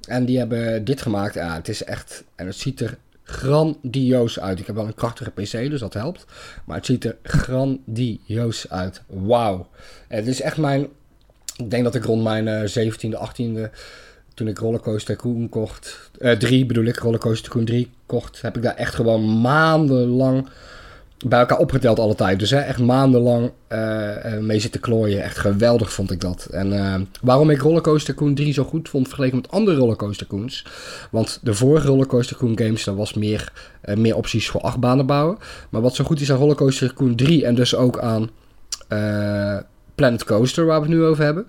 En die hebben dit gemaakt. Ja, het is echt... En het ziet er grandioos uit. Ik heb wel een krachtige PC, dus dat helpt. Maar het ziet er grandioos uit. Wauw. Het is echt mijn... Ik denk dat ik rond mijn eh 17e, 18e... Toen ik Rollercoaster Tycoon kocht... eh 3 bedoel ik, Rollercoaster Tycoon 3 kocht... Heb ik daar echt gewoon maandenlang bij elkaar opgeteld alle tijd. Dus hè, echt maandenlang eh, mee zitten klooien. Echt geweldig vond ik dat. En eh, waarom ik Rollercoaster Tycoon 3 zo goed vond vergeleken met andere Rollercoaster Tycoons. Want de vorige Rollercoaster Tycoon games, daar was meer, meer opties voor achtbanen bouwen. Maar wat zo goed is aan Rollercoaster Tycoon 3 en dus ook aan Planet Coaster, waar we het nu over hebben,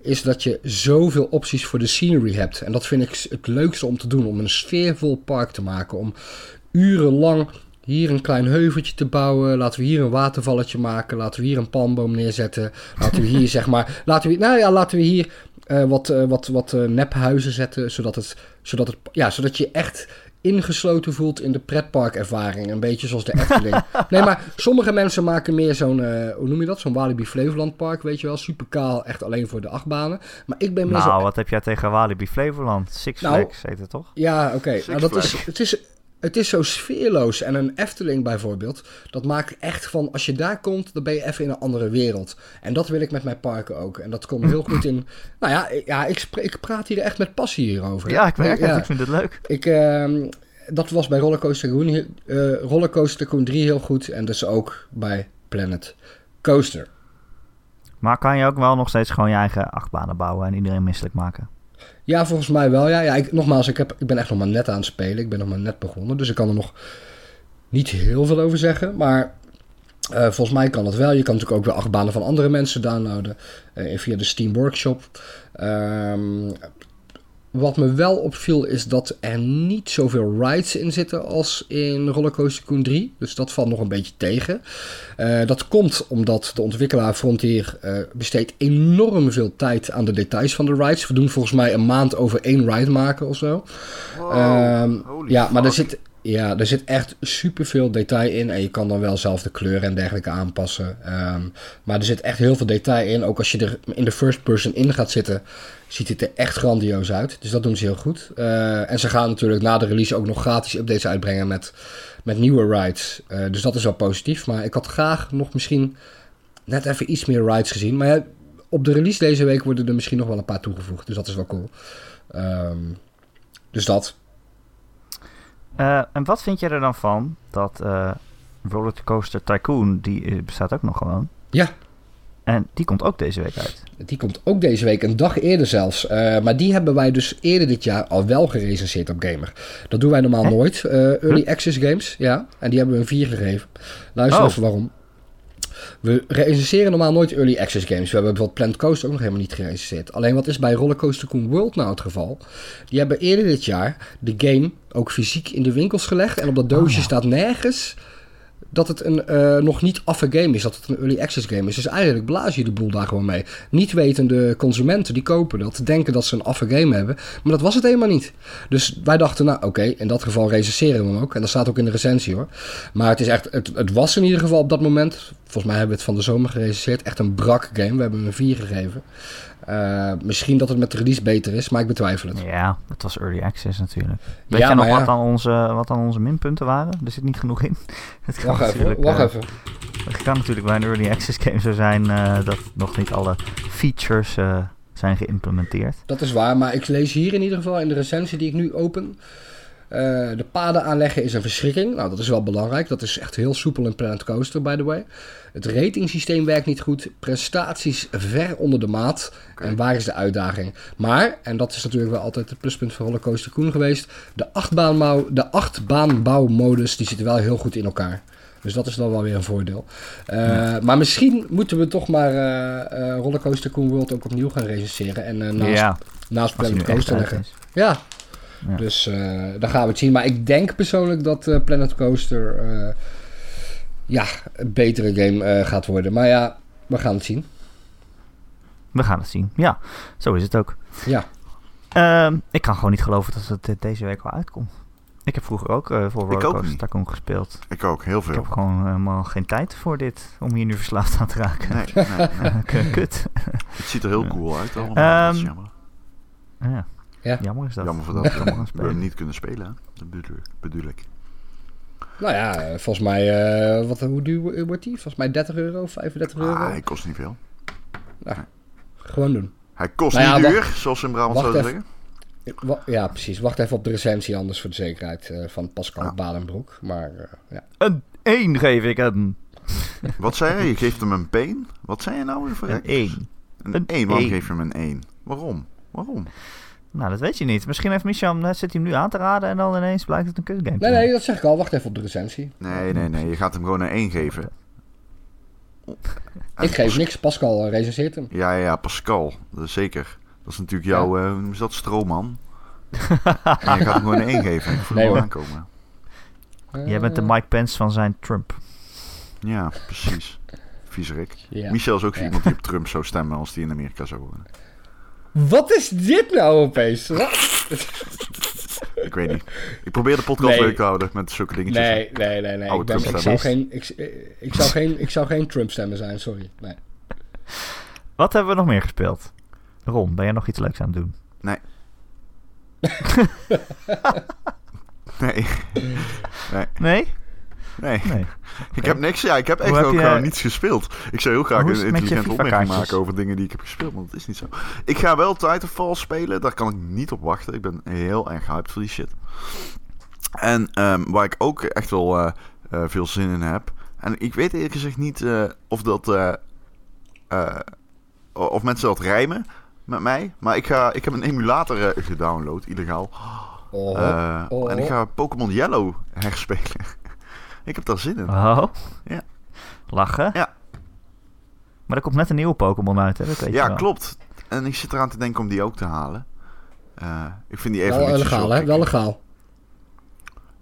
is dat je zoveel opties voor de scenery hebt. En dat vind ik het leukste om te doen, om een sfeervol park te maken. Om urenlang hier een klein heuveltje te bouwen. Laten we hier een watervalletje maken. Laten we hier een palmboom neerzetten. Laten we hier zeg maar. Laten we, nou ja, laten we hier eh, wat, uh, wat, wat uh, nephuizen zetten. Zodat, het, zodat, het, ja, zodat je echt ingesloten voelt in de pretparkervaring. Een beetje zoals de Efteling. nee, maar sommige mensen maken meer zo'n, hoe noem je dat? Zo'n Walibi Flevoland Park, weet je wel. Super kaal, echt alleen voor de achtbanen. Maar ik ben meer nou, zo... wat heb jij tegen Walibi Flevoland? Six Nou, Flags heet het toch? Ja, oké. Nou, dat is, het, is, het is zo sfeerloos. En een Efteling bijvoorbeeld, dat maakt echt van... Als je daar komt, dan ben je even in een andere wereld. En dat wil ik met mijn parken ook. En dat komt heel goed in... Nou ja, ik- ja ik, ik praat hier echt met passie hierover. Ja, ik merk het. Ja. Ik vind het leuk. Ik, ehm, dat was bij Rollercoaster heel- eh, Rollercoaster Tycoon 3 heel goed. En dus ook bij Planet Coaster. Maar kan je ook wel nog steeds gewoon je eigen achtbanen bouwen en iedereen misselijk maken? Ja, volgens mij wel. Ja, ja ik, nogmaals, ik, heb, ik ben echt nog maar net aan het spelen. Ik ben nog maar net begonnen. Dus ik kan er nog niet heel veel over zeggen. Maar eh, volgens mij kan dat wel. Je kan natuurlijk ook weer achtbanen van andere mensen downloaden. eh, via de Steam Workshop. Ehm, wat me wel opviel is dat er niet zoveel rides in zitten als in Rollercoaster Tycoon 3. Dus dat valt nog een beetje tegen. Eh, dat komt omdat de ontwikkelaar Frontier besteedt enorm veel tijd aan de details van de rides. We doen volgens mij een maand over één ride maken of zo. Ehm, ja, maar er zit, ja, er zit echt superveel detail in. En je kan dan wel zelf de kleuren en dergelijke aanpassen. Ehm, maar er zit echt heel veel detail in. Ook als je er in de first person in gaat zitten, ziet het er echt grandioos uit. Dus dat doen ze heel goed. Eh, en ze gaan natuurlijk na de release ook nog gratis updates uitbrengen met, met nieuwe rides. Eh, dus dat is wel positief. Maar ik had graag nog misschien net even iets meer rides gezien. Maar ja, op de release deze week worden er misschien nog wel een paar toegevoegd. Dus dat is wel cool. Ehm, dus dat. Eh, en wat vind jij er dan van dat Rollercoaster Tycoon, die bestaat ook nog gewoon. Ja, En die komt ook deze week uit. Die komt ook deze week, een dag eerder zelfs. Eh, maar die hebben wij dus eerder dit jaar al wel gerecenseerd op Gamer. Dat doen wij normaal Hè? nooit. Eh, early Access Games, ja. En die hebben we een 4 gegeven. Luister Oh. even waarom. We recenseren normaal nooit Early Access Games. We hebben bijvoorbeeld Plant Coaster ook nog helemaal niet gerecenseerd. Alleen wat is bij Rollercoaster Tycoon World nou het geval? Die hebben eerder dit jaar de game ook fysiek in de winkels gelegd. En op dat doosje Oh, ja. staat nergens dat het een eh, nog niet affe game is, dat het een early access game is. Dus eigenlijk blaas je de boel daar gewoon mee. Niet wetende consumenten die kopen dat, denken dat ze een affe game hebben, maar dat was het helemaal niet. Dus wij dachten, nou oké, in dat geval recenseren we hem ook. En dat staat ook in de recensie hoor. Maar het is echt, het, het was in ieder geval op dat moment, volgens mij hebben we het van de zomer gerecenseerd, echt een brak game. We hebben hem een 4 gegeven. Eh, misschien dat het met de release beter is, maar ik betwijfel het. Ja, het was early access natuurlijk. Weet Ja, je nog ja. wat, dan onze, wat dan onze minpunten waren? Er zit niet genoeg in. Het kan Wacht even, wacht eh, even. Het kan natuurlijk bij een early access game zo zijn eh, dat nog niet alle features zijn geïmplementeerd. Dat is waar, maar ik lees hier in ieder geval in de recensie die ik nu open. Eh, de paden aanleggen is een verschrikking. Nou, dat is wel belangrijk. Dat is echt heel soepel in Planet Coaster, by the way. Het ratingsysteem werkt niet goed. Prestaties ver onder de maat. En waar is de uitdaging? Maar, en dat is natuurlijk wel altijd het pluspunt van Rollercoaster Koen geweest. De achtbaanbouw, de achtbaanbouwmodus, die zitten wel heel goed in elkaar. Dus dat is dan wel weer een voordeel. Eh, Maar misschien moeten we toch maar eh eh Rollercoaster Koen World ook opnieuw gaan recenseren. En naast, ja, naast Planet Coaster leggen. Ja. Ja. Dus eh dan gaan we het zien. Maar ik denk persoonlijk dat eh, Planet Coaster eh, ja, een betere game eh, gaat worden. Maar ja, we gaan het zien. We gaan het zien. Ja, zo is het ook. Ja, Ehm, ik kan gewoon niet geloven dat het deze week wel uitkomt. Ik heb vroeger ook eh, voor Rollercoaster. Tycoon gespeeld. Ik ook, heel Ik veel. heb gewoon helemaal geen tijd voor dit, om hier nu verslaafd aan te raken. Nee, nee, Kut. Het ziet er heel cool uit allemaal. dat is Ehm, jammer. Ja. Ja. Jammer is dat. Jammer voor dat gaan we spelen. hem niet kunnen spelen. hè. Dat bedoel, bedoel ik. nou ja, volgens mij, eh, wat, hoe duur wordt die? Volgens mij 30 euro, 35 euro. Ah, hij kost niet veel. Gewoon doen. Hij kost Nou ja, niet wacht- duur, zoals ze in Brabant zouden even. zeggen. Ja, precies. Wacht even op de recensie anders voor de zekerheid eh, van Pascal Ja. Badenbroek. Maar eh, ja. Een 1 geef ik hem. Wat zei je? Je geeft hem een peen? Wat zei je nou weer voor Een gek? 1. Een Een 1. Waarom één. geef je hem een 1? Waarom? Waarom? Nou, dat weet je niet. Misschien heeft Michel net zit hij hem nu aan te raden en dan ineens blijkt het een kutgame Nee, nee, dat zeg ik al. Wacht even op de recensie. Nee, nee, nee. Je gaat hem gewoon een 1 geven. En Ik geef niks, Pascal eh, recenseert hem. Ja, ja, Pascal. Dat is zeker. Dat is natuurlijk jouw, eh, hoe noem je dat, stroomman. en je gaat hem gewoon een 1 geven. Ik voel Nee, hem aankomen. Jij bent de Mike Pence van zijn Trump. Ja, precies. Viezerik. Ja. Michel is ook zo Ja. iemand die op Trump zou stemmen als die in Amerika zou wonen. Wat is dit nou opeens? Ik weet niet. Ik probeer de podcast Nee. leuk te houden met zulke dingetjes. Nee, nee, nee, nee. Ik, ben, ik, zou geen, ik, ik, zou geen, ik zou geen Trump stemmen zijn, sorry. Nee. Wat hebben we nog meer gespeeld? Ron, ben jij nog iets leuks aan het doen? Nee. Nee. Nee? Nee. Nee. Ik heb niks. Ja, ik heb echt heb ook je- gewoon niets gespeeld. Ik zou heel graag een intelligente opmerking maken over dingen die ik heb gespeeld, maar dat is niet zo. Ik ga wel Titanfall spelen. Daar kan ik niet op wachten. Ik ben heel erg hyped voor die shit. En ehm, waar ik ook echt wel eh, eh, veel zin in heb. En ik weet eerlijk gezegd niet eh, of dat. eh, eh, of mensen dat rijmen met mij. Maar ik, ga, ik heb een emulator eh, gedownload, illegaal. Oh, Eh, oh. En ik ga Pokémon Yellow herspelen. Ik heb daar zin in. Oh? Ja. Lachen? Ja. Maar er komt net een nieuwe Pokémon uit, hè? Dat weet je Ja, wel. klopt. En ik zit eraan te denken om die ook te halen. Eh, ik vind die Wel evolutie legaal, hè? Wel legaal.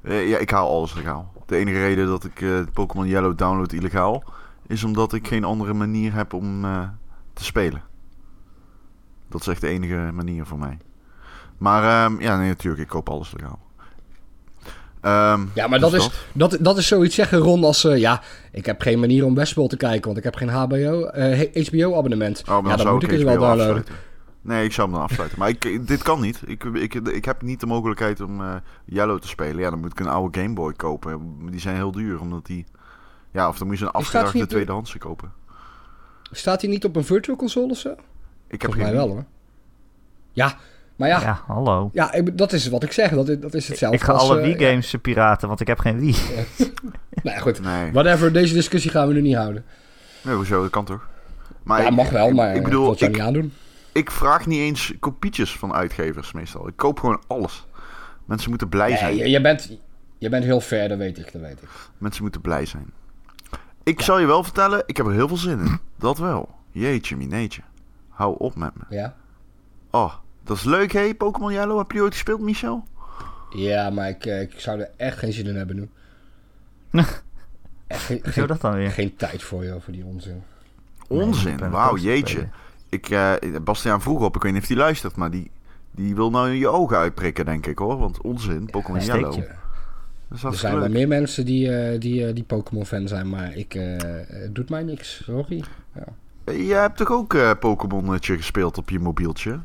Eh, ja, ik haal alles legaal. De enige reden dat ik eh, Pokémon Yellow download illegaal... is omdat ik geen andere manier heb om eh, te spelen. Dat is echt de enige manier voor mij. Maar ehm, ja, nee, natuurlijk. Ik koop alles legaal. Ehm, Ja, maar dus dat is, dat, dat is zoiets zeggen, Ron, als... eh, ja, ik heb geen manier om Westworld te kijken, want ik heb geen HBO, eh, HBO-abonnement. Oh, maar ja, dan moet ik het wel downloaden. afsluiten. Nee, ik zou hem dan afsluiten. Maar ik, dit kan niet. Ik, ik, ik heb niet de mogelijkheid om eh, Yellow te spelen. Ja, dan moet ik een oude Game Boy kopen. Die zijn heel duur, omdat die... Ja, of dan moet je een niet- tweedehandse kopen. Staat hij niet op een virtual console of zo? Ik heb Volgens mij geen... wel, hoor. Ja, maar ja, Ja, ja. hallo. ik- dat is wat ik zeg. Dat is, dat is hetzelfde Ik ga als, alle eh, Wii-games piraten, want ik heb geen Wii. ja. Nou ja, goed. Nee. Whatever, deze discussie gaan we nu niet houden. nee, hoezo? Dat kan toch? Maar ja, ik- mag wel, ik- maar Ik bedoel, dat zou ik, niet aandoen. ik vraag niet eens kopietjes van uitgevers meestal. Ik koop gewoon alles. Mensen moeten blij zijn. Je bent, je bent heel ver, dat weet ik, dat weet ik. Mensen moeten blij zijn. Ik zal je wel vertellen, ik heb er heel veel zin in. Dat wel. Jeetje, mineetje. Hou op met me. Ja? Oh, dat is leuk, hé? Pokémon Yellow. Heb je ooit gespeeld, Michel? Ja, maar ik, eh, ik zou er echt geen zin in hebben nu. Echt geen, geen, dat dan weer? geen tijd voor je, voor die onzin. Ik Onzin. Wauw, jeetje. Ik, eh, Bastiaan vroeg op, ik weet niet of hij luistert, maar die, die wil nou je ogen uitprikken, denk ik hoor. Want onzin, Pokémon Yellow. Er zijn wel meer mensen die, eh, die, die Pokémon-fan zijn, maar ik, eh, het doet mij niks. Sorry. Eh, Jij hebt toch ook eh Pokémonnetje gespeeld op je mobieltje?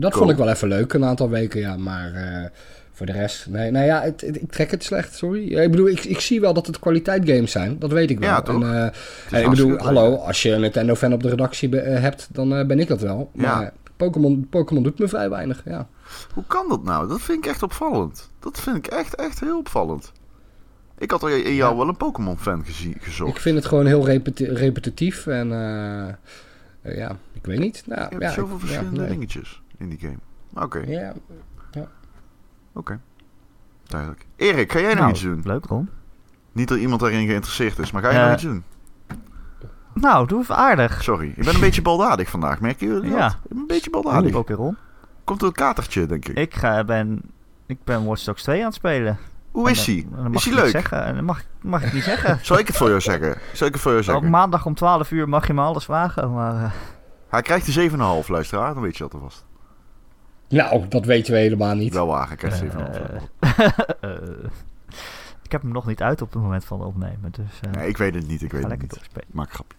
Dat Cool. vond ik wel even leuk, een aantal weken, ja. Maar eh, voor de rest, nee, nou ja, het, het- ik trek het slecht, sorry. Ik bedoel, ik, ik zie wel dat het kwaliteit games zijn. Dat weet ik wel. Ja, toch? En, eh, en ik bedoel, hallo, als je een Nintendo-fan op de redactie be- eh, hebt, dan eh, ben ik dat wel. Ja. Maar Pokémon, Pokémon doet me vrij weinig, ja. Hoe kan dat nou? Dat vind ik echt opvallend. Dat vind ik echt, echt heel opvallend. Ik had er in jou wel een Pokémon-fan gezocht. Ik vind het gewoon heel repeti- repetitief en eh, eh, ja, ik weet niet. Nou, Je hebt ja, zoveel ik- verschillende dingetjes in die game. Oké, Ja, oké. Duidelijk. Erik, ga jij nog Nou, iets doen? leuk, Ron. Niet dat iemand daarin geïnteresseerd is, maar ga je Eh, nog iets doen? Nou, doe even aardig. Sorry, ik ben een beetje baldadig vandaag. Merken jullie dat? Ja. Ik ben een beetje baldadig. Pokéron. Komt door het katertje, denk ik. Ik, ga, ben, ik ben Watch Dogs 2 aan het spelen. Hoe is hij? Is hij leuk? Zeggen. En mag, mag ik niet zeggen. Zal ik het voor jou zeggen? Zal ik het voor jou Op zeggen? maandag om 12 uur mag je me alles vragen, maar... eh, Hij krijgt de 7,5 luisteraar, dan weet je dat alvast. Nou, dat weten we helemaal niet. Wel krijgt 7,5. eh, ik heb hem nog niet uit op het moment van opnemen, dus eh Nee, ik weet het niet, ik weet het lekker niet. doorspelen. Maak een grapje.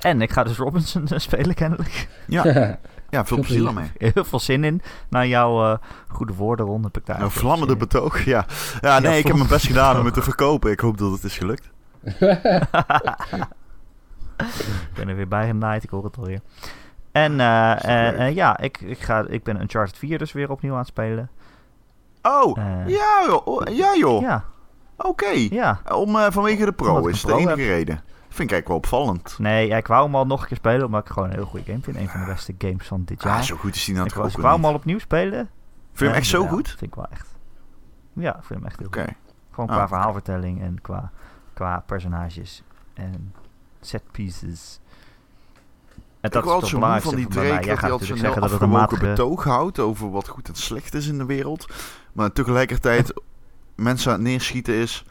En ik ga dus Robinson eh, spelen kennelijk. Ja, ja veel plezier daarmee. Heel veel zin in. Na jouw eh, goede woorden rond heb ik daar Nou, veel vlammende betoog, ja. Ja, nee, Ja, ik heb mijn best gedaan om het te verkopen. Ik hoop dat het is gelukt. Ik ben er weer bij genaaid, ik hoor het alweer. En eh, eh, eh, ja, ik, ik, ga, ik ben Uncharted 4 dus weer opnieuw aan het spelen. Oh, ja joh. Oh, ja joh. Ja, Oké. ja. Om, vanwege de pro Omdat is de pro enige reden. Vind ik eigenlijk wel opvallend. Nee, ja, ik wou hem al nog een keer spelen, omdat ik gewoon een heel goede game vind. Een van de beste games van dit jaar. Ah, zo goed is die was, ook ik wou hem al opnieuw spelen. Vind je hem En, echt zo ja, goed? vind ik wel echt. Ja, ik vind hem echt heel Oké. goed. Gewoon Ah, qua verhaalvertelling en qua, qua personages. En Set pieces. En Ik dat wil is toch zo moe belangrijk van die mij. Drake dat hij altijd zo'n heel dat het een matige... betoog houdt over wat goed en slecht is in de wereld. Maar tegelijkertijd mensen aan het neerschieten is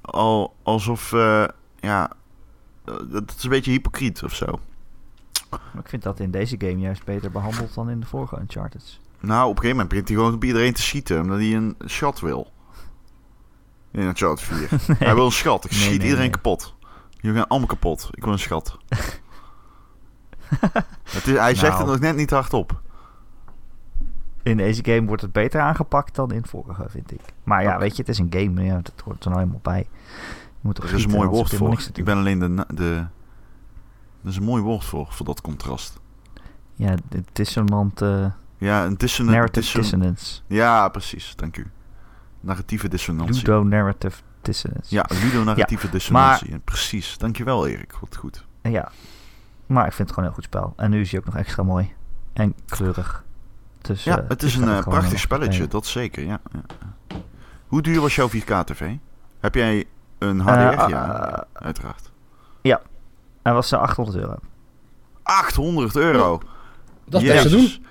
al, alsof, eh, ja, dat is een beetje hypocriet of zo. Maar Ik vind dat in deze game juist beter behandeld dan in de vorige Uncharted. Nou, op een gegeven moment begint hij gewoon op iedereen te schieten, omdat hij een shot wil. In Uncharted 4. Hij wil een schat. Ik Nee, schiet nee, iedereen kapot. Jullie gaan allemaal kapot. Ik wil een schat. het is, hij zegt Nou. het nog net niet hardop. In deze game wordt het beter aangepakt dan in vorige, vind ik. Maar ja, weet je, het is een game. Ja, dat hoort er nou helemaal bij. Je moet Er is een mooi woord voor. niks Ik ben alleen de, de... Er is een mooi woord voor, voor dat contrast. Ja, dissonant... eh Ja, een dissonant... narrative disson- dissonance. Ja, precies. Dank u. Narratieve dissonantie. Ludo-narrative dissonance. Ja, ludonarratieve dissonantie. Precies. Dankjewel, Erik. Wat goed. Ja. Maar ik vind het gewoon een heel goed spel. En nu is hij ook nog extra mooi. En kleurig. Dus, Ja, eh, het is een eh, prachtig spelletje. Dat zeker, ja. ja. Hoe duur was jouw 4K-tv? Heb jij een HDR? Eh, ja, eh, uiteraard. Hij was eh, 800 euro. 800 euro. Dat is best te doen.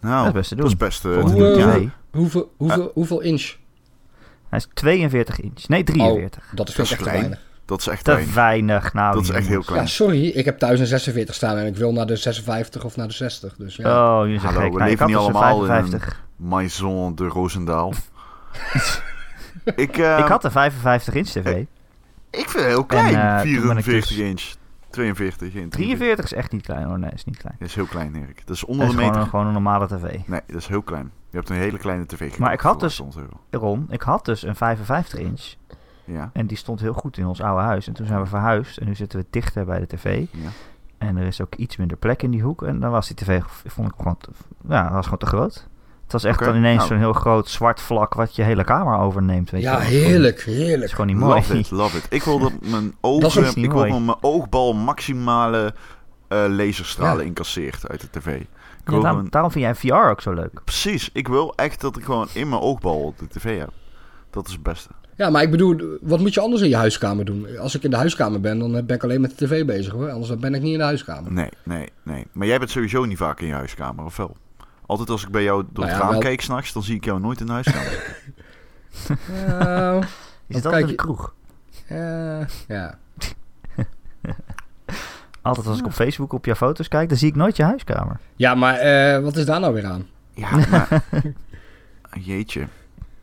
Nou, Dat is best te dat is doen. best... Hoe, doen, ja. Hoeveel, hoeveel, hoeveel inch? Hij is 42 inch. Nee, 43. Dat is echt weinig. Dat is echt Te weinig. weinig. Nou, Dat is echt heel klein. Ja, sorry, ik heb thuis een 46 staan en ik wil naar de 56 of naar de 60. Dus ja. Oh, jullie zijn Hallo, gek. we Nou, ik leven had niet allemaal in een- 55. Maison de Roosendaal. ik, eh, Ik had een 55 inch tv. ik vind het heel klein. En, eh, ben ik 44 dus- inch. 42 geen 43 is echt niet klein hoor. Nee, is niet klein. Dat is heel klein, Erik. Dat is Dat onder is de gewoon meter. een, gewoon een normale tv. Nee, dat is heel klein. Je hebt een hele kleine tv Maar ik had dus- 800 euro. Ron, ik had dus een 55 inch. Ja, En die stond heel goed in ons oude huis. En toen zijn we verhuisd. En nu zitten we dichter bij de tv. ja. En er is ook iets minder plek in die hoek. En dan was die tv, vond ik gewoon, te, ja, dat was gewoon te groot. Het was echt dan ineens nou. zo'n heel groot zwart vlak wat je hele kamer overneemt. Weet je ja, heerlijk, Het is heerlijk. gewoon niet mooi. Love it, love it. Ik wil dat mijn Dat ogen, ik wil mijn oogbal maximale eh, laserstralen Ja. incasseert uit de tv. Ik Ja, wil daarom, daarom vind jij VR ook zo leuk. precies, ik wil echt dat ik gewoon in mijn oogbal de tv heb. Dat is het beste. Ja, maar ik bedoel, wat moet je anders in je huiskamer doen? Als ik in de huiskamer ben, dan ben ik alleen met de tv bezig hoor. Anders ben ik niet in de huiskamer. Nee, nee, nee. Maar jij bent sowieso niet vaak in je huiskamer, of wel? Altijd als ik bij jou door Nou het ja, raam wel- keek s'nachts, dan zie ik jou nooit in de huiskamer. Ja, Is altijd in de je- kroeg? ja, ja. Altijd als ik op Facebook op jouw foto's kijk, dan zie ik nooit je huiskamer. ja maar eh, wat is daar nou weer aan? ja, maar... Jeetje.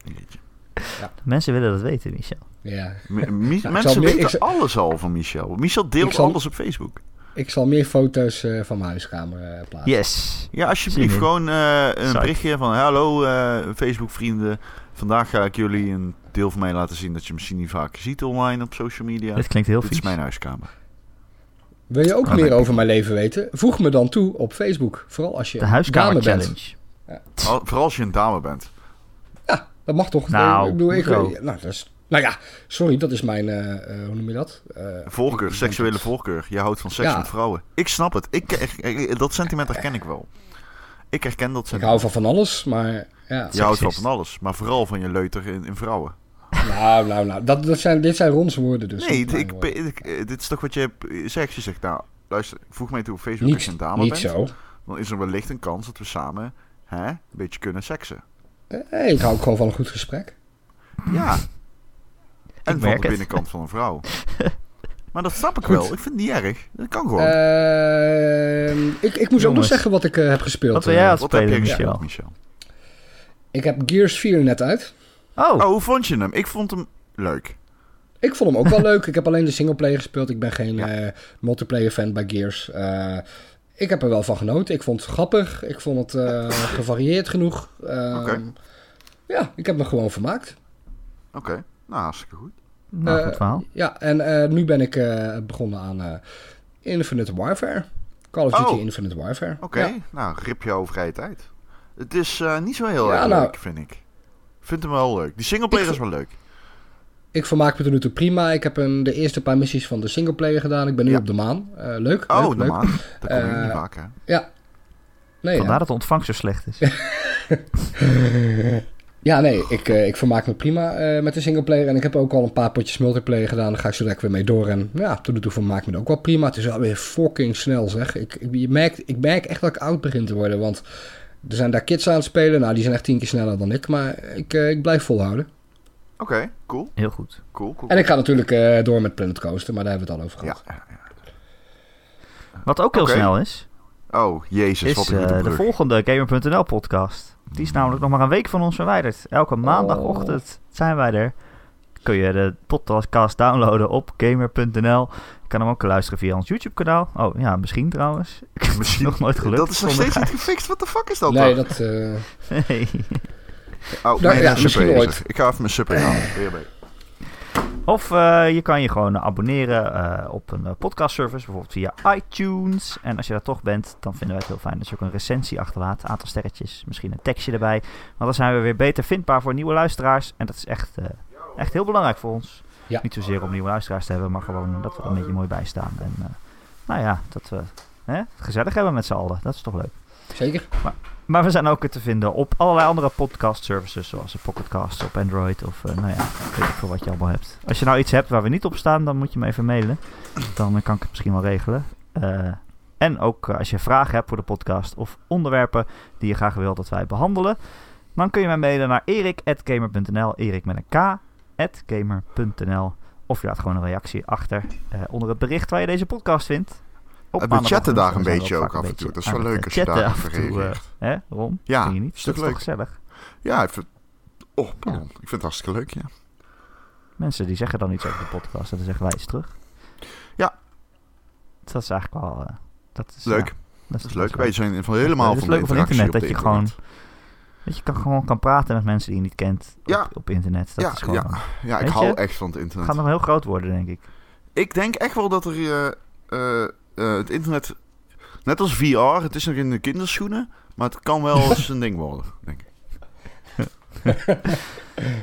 Jeetje. Mensen willen dat weten, Michel. Ja. Mi- ik mensen meer- weten alles al van Michel. Michel deelt zal- alles op Facebook. Ik zal meer foto's eh, van mijn huiskamer eh, plaatsen. Yes. Ja, alsjeblieft. Gewoon eh, een berichtje van... Hallo eh, Facebook-vrienden. Vandaag ga ik jullie een deel van mij laten zien... dat je misschien niet vaak ziet online op social media. Dit klinkt heel Dit is mijn huiskamer. Wil je ook Oh, meer nee. over mijn leven weten? Voeg me dan toe op Facebook. Vooral als je De huiskamer dame bent. challenge. Al- vooral als je een dame bent. Dat mag toch? Nou, ik bedoel, ik, nou, dat is, nou ja, sorry, dat is mijn, eh, eh, hoe noem je dat? Eh, Voorkeur, ik- ik seksuele dat- voorkeur. Je houdt van seks Ja. met vrouwen. Ik snap het. Ik, ik- ik- dat sentiment herken ik wel. Ik herken dat Ik sentiment. hou van van alles, maar ja. Je houdt wel van alles. Maar vooral van je leuter in, in vrouwen. Nou, nou, nou. Dat, dat zijn, dit zijn Rons woorden dus. nee, ik, woorden. ik- dit is toch wat je zegt. Je zegt, nou, luister, voeg mij toe op Facebook als Niet, je een dame niet bent. zo. Dan is er wellicht een kans dat we samen hè, een beetje kunnen seksen. Eh, ik hou ook gewoon van een goed gesprek. Ja. En van merk de het. binnenkant van een vrouw. Maar dat snap ik Goed. wel. Ik vind het niet erg. Dat kan gewoon. Ehm, ik, ik moest ook nog zeggen wat ik eh, heb gespeeld. Wat wil jij eh. Wat heb je spelen, gespeeld, Michel? Michel? ik heb Gears 4 net uit. Oh, Oh, hoe vond je hem? Ik vond hem leuk. Ik vond hem ook wel leuk. Ik heb alleen de singleplayer gespeeld. Ik ben geen Ja. eh, multiplayer fan bij Gears. Ik heb er wel van genoten. Ik vond het grappig. Ik vond het eh, gevarieerd genoeg. Ehm. Ja, ik heb me gewoon vermaakt. Oké, nou hartstikke goed. nou, eh, goed verhaal. Ja, en eh, nu ben ik eh, begonnen aan eh, Infinite Warfare. Call of Duty Oh. Infinite Warfare. Oké, Ja. nou rip jouw vrije tijd. Het is eh, niet zo heel Ja, erg nou- leuk, vind ik. Ik vind hem wel leuk. Die singleplayer Ik is wel leuk. Ik vermaak me tot nu toe prima. Ik heb een, de eerste paar missies van de singleplayer gedaan. Ik ben nu Ja. op de maan. Eh, leuk, Oh, leuk, de leuk. maan. Dat kom je Eh, niet vaak, hè? Ja. Nee, Vandaar ja. dat de ontvangst zo slecht is. Ja, nee, ik, eh, ik vermaak me prima eh, met de singleplayer. En ik heb ook al een paar potjes multiplayer gedaan. Daar ga ik zo direct weer mee door. En ja, tot nu toe vermaak ik me ook wel prima. Het is alweer fucking snel, zeg. Ik, ik, je merkt, ik merk echt dat ik oud begin te worden. Want er zijn daar kids aan het spelen. Nou, die zijn echt tien keer sneller dan ik. Maar ik, eh, ik blijf volhouden. Oké, cool, Heel goed. cool, cool. En ik ga natuurlijk eh, door met Planet Coaster. Maar daar hebben we het al over gehad. ja, ja. Wat ook heel snel is, Oh, jezus, wat is goede eh, de volgende Gamer.nl podcast. Die is namelijk nog maar een week van ons verwijderd. Elke maandagochtend zijn wij er. Kun je de podcast downloaden op gamer.nl. Je kan hem ook luisteren via ons YouTube kanaal. Oh ja, misschien trouwens. Ik heb het Misschien- nog nooit gelukt. Dat is nog steeds niet gefixt. Wat de fuck is dat Nee, dan? dat... eh, Gijs. Nee. Oh, Nou, nee, ja, ja, misschien super ooit. Ik ga even mijn super bij. Of eh, je kan je gewoon abonneren eh, op een eh, podcastservice, bijvoorbeeld via iTunes. En als je daar toch bent, dan vinden wij het heel fijn dat je ook een recensie achterlaat. Een aantal sterretjes, misschien een tekstje erbij. Want dan zijn we weer beter vindbaar voor nieuwe luisteraars. En dat is echt, eh, echt heel belangrijk voor ons. Ja. Niet zozeer om nieuwe luisteraars te hebben, maar gewoon dat we er een beetje mooi bij staan. En eh, nou ja, dat we hè, het gezellig hebben met z'n allen. Dat is toch leuk. zeker. Maar we zijn ook te vinden op allerlei andere podcast services, zoals de Pocketcast op Android of eh, nou ja, ik weet niet veel wat je allemaal hebt. Als je nou iets hebt waar we niet op staan, dan moet je me even mailen. Dan eh, kan ik het misschien wel regelen. Eh, en ook eh, als je vragen hebt voor de podcast of onderwerpen die je graag wil dat wij behandelen, dan kun je mij mailen naar erik.gamer.nl, erik met een k. Of je laat gewoon een reactie achter eh, onder het bericht waar je deze podcast vindt. Op We chatten daar een beetje ook af en toe. Dat is wel het, leuk als je daar even eh, reageert. Hè, Ron? Ja, Vind je niet? stuk dat leuk. gezellig? Ja, ik vind... Oh, pardon. Ik vind het hartstikke leuk, ja. Mensen die zeggen dan iets over de podcast en dan zeggen wij iets terug. Ja. Dat is eigenlijk wel... eh, dat is, Leuk. ja, Dat is leuk. Wij zijn van helemaal Het is van leuk van internet, dat je gewoon-. Dat je kan, gewoon kan praten met mensen die je niet kent op, Ja. op internet. Dat Ja, is gewoon, ja. Ja, ik hou echt van het internet. gaat nog heel groot worden, denk ik. Ik denk echt wel dat er eh, eh, het internet, net als VR, het is nog in de kinderschoenen, maar het kan wel eens een ding worden, denk ik.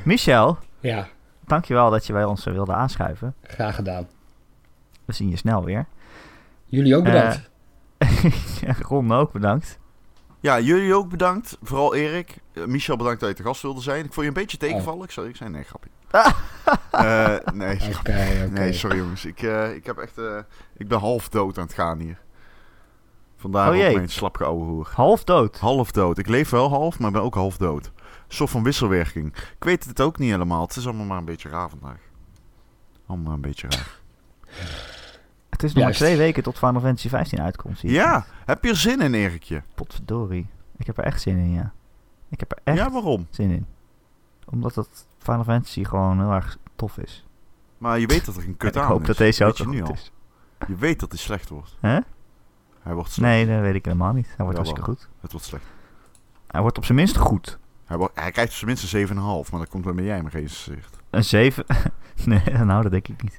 Michel, Ja, dankjewel dat je bij ons eh, wilde aanschuiven. graag gedaan. We zien je snel weer. Jullie ook bedankt. Ja, Ron ook bedankt. Ja, jullie ook bedankt. Vooral Erik. Eh, Michel, bedankt dat je te gast wilde zijn. Ik vond je een beetje tegenvallen. Ik, zou, ik zei nee, grapje. Eh, nee, Oké, grapje. oké. nee, sorry jongens. Ik, eh, ik, heb echt, eh, ik ben half dood aan het gaan hier. Vandaar Oh ook mijn hoer. Half dood. Half dood. Ik leef wel half, maar ben ook half dood. Een soort van wisselwerking. Ik weet het ook niet helemaal. Het is allemaal maar een beetje raar vandaag. Allemaal een beetje raar. Het is nog maar twee weken tot Final Fantasy 15 uitkomt. Ja, heb je er zin in, Erikje? Potverdorie. Ik heb er echt zin in, ja. Ik heb er echt Ja, waarom? zin in. Omdat het Final Fantasy gewoon heel erg tof is. Maar je weet dat er een kut En ik aan hoop is. dat deze ook goed al. is. Je weet dat hij slecht wordt. Hè? Hij wordt slecht. Nee, dat weet ik helemaal niet. Hij wordt hartstikke goed. Het wordt slecht. Hij wordt op zijn minst goed. Hij, wordt, hij krijgt op zijn minst een 7,5, maar dat komt wel met jij me geïnteresseerd. Een 7. nee, nou, dat denk ik niet.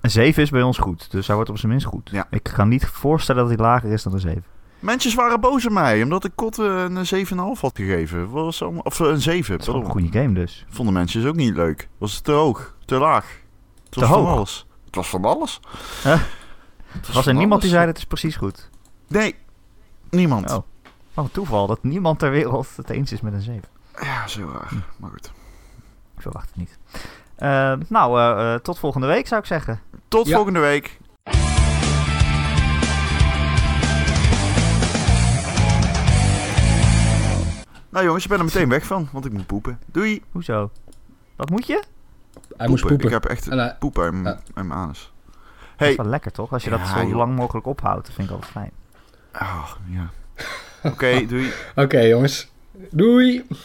Een 7 is bij ons goed, dus hij wordt op zijn minst goed. Ja. Ik kan niet voorstellen dat hij lager is dan een 7. Mensen waren boos op mij, omdat ik Kot eh, een 7,5 had gegeven. Was allemaal- of eh, een 7, Het is wel een goede game dus. Vonden mensen dus ook niet leuk. Was het te hoog, te laag. Het Te was hoog? van alles. Het was van alles. Huh? Het Was er niemand die zei dat is precies goed? Nee, niemand. Oh. Een toeval dat niemand ter wereld het eens is met een 7. Ja, zo raar. Hm. Maar goed. Ik verwacht het niet. Eh, nou, eh, tot volgende week zou ik zeggen. Tot Ja. volgende week. Nou jongens, ik ben er meteen weg van, want ik moet poepen. Doei. Hoezo? Wat moet je? Hij moest poepen. Ik heb echt En hij- poep uit mijn, Ja. uit mijn anus. Dat Hey. is wel lekker toch? Als je dat Ja, zo joh. lang mogelijk ophoudt, dat vind ik altijd fijn. Ah, ja. Oké, doei. Oké jongens. Doei.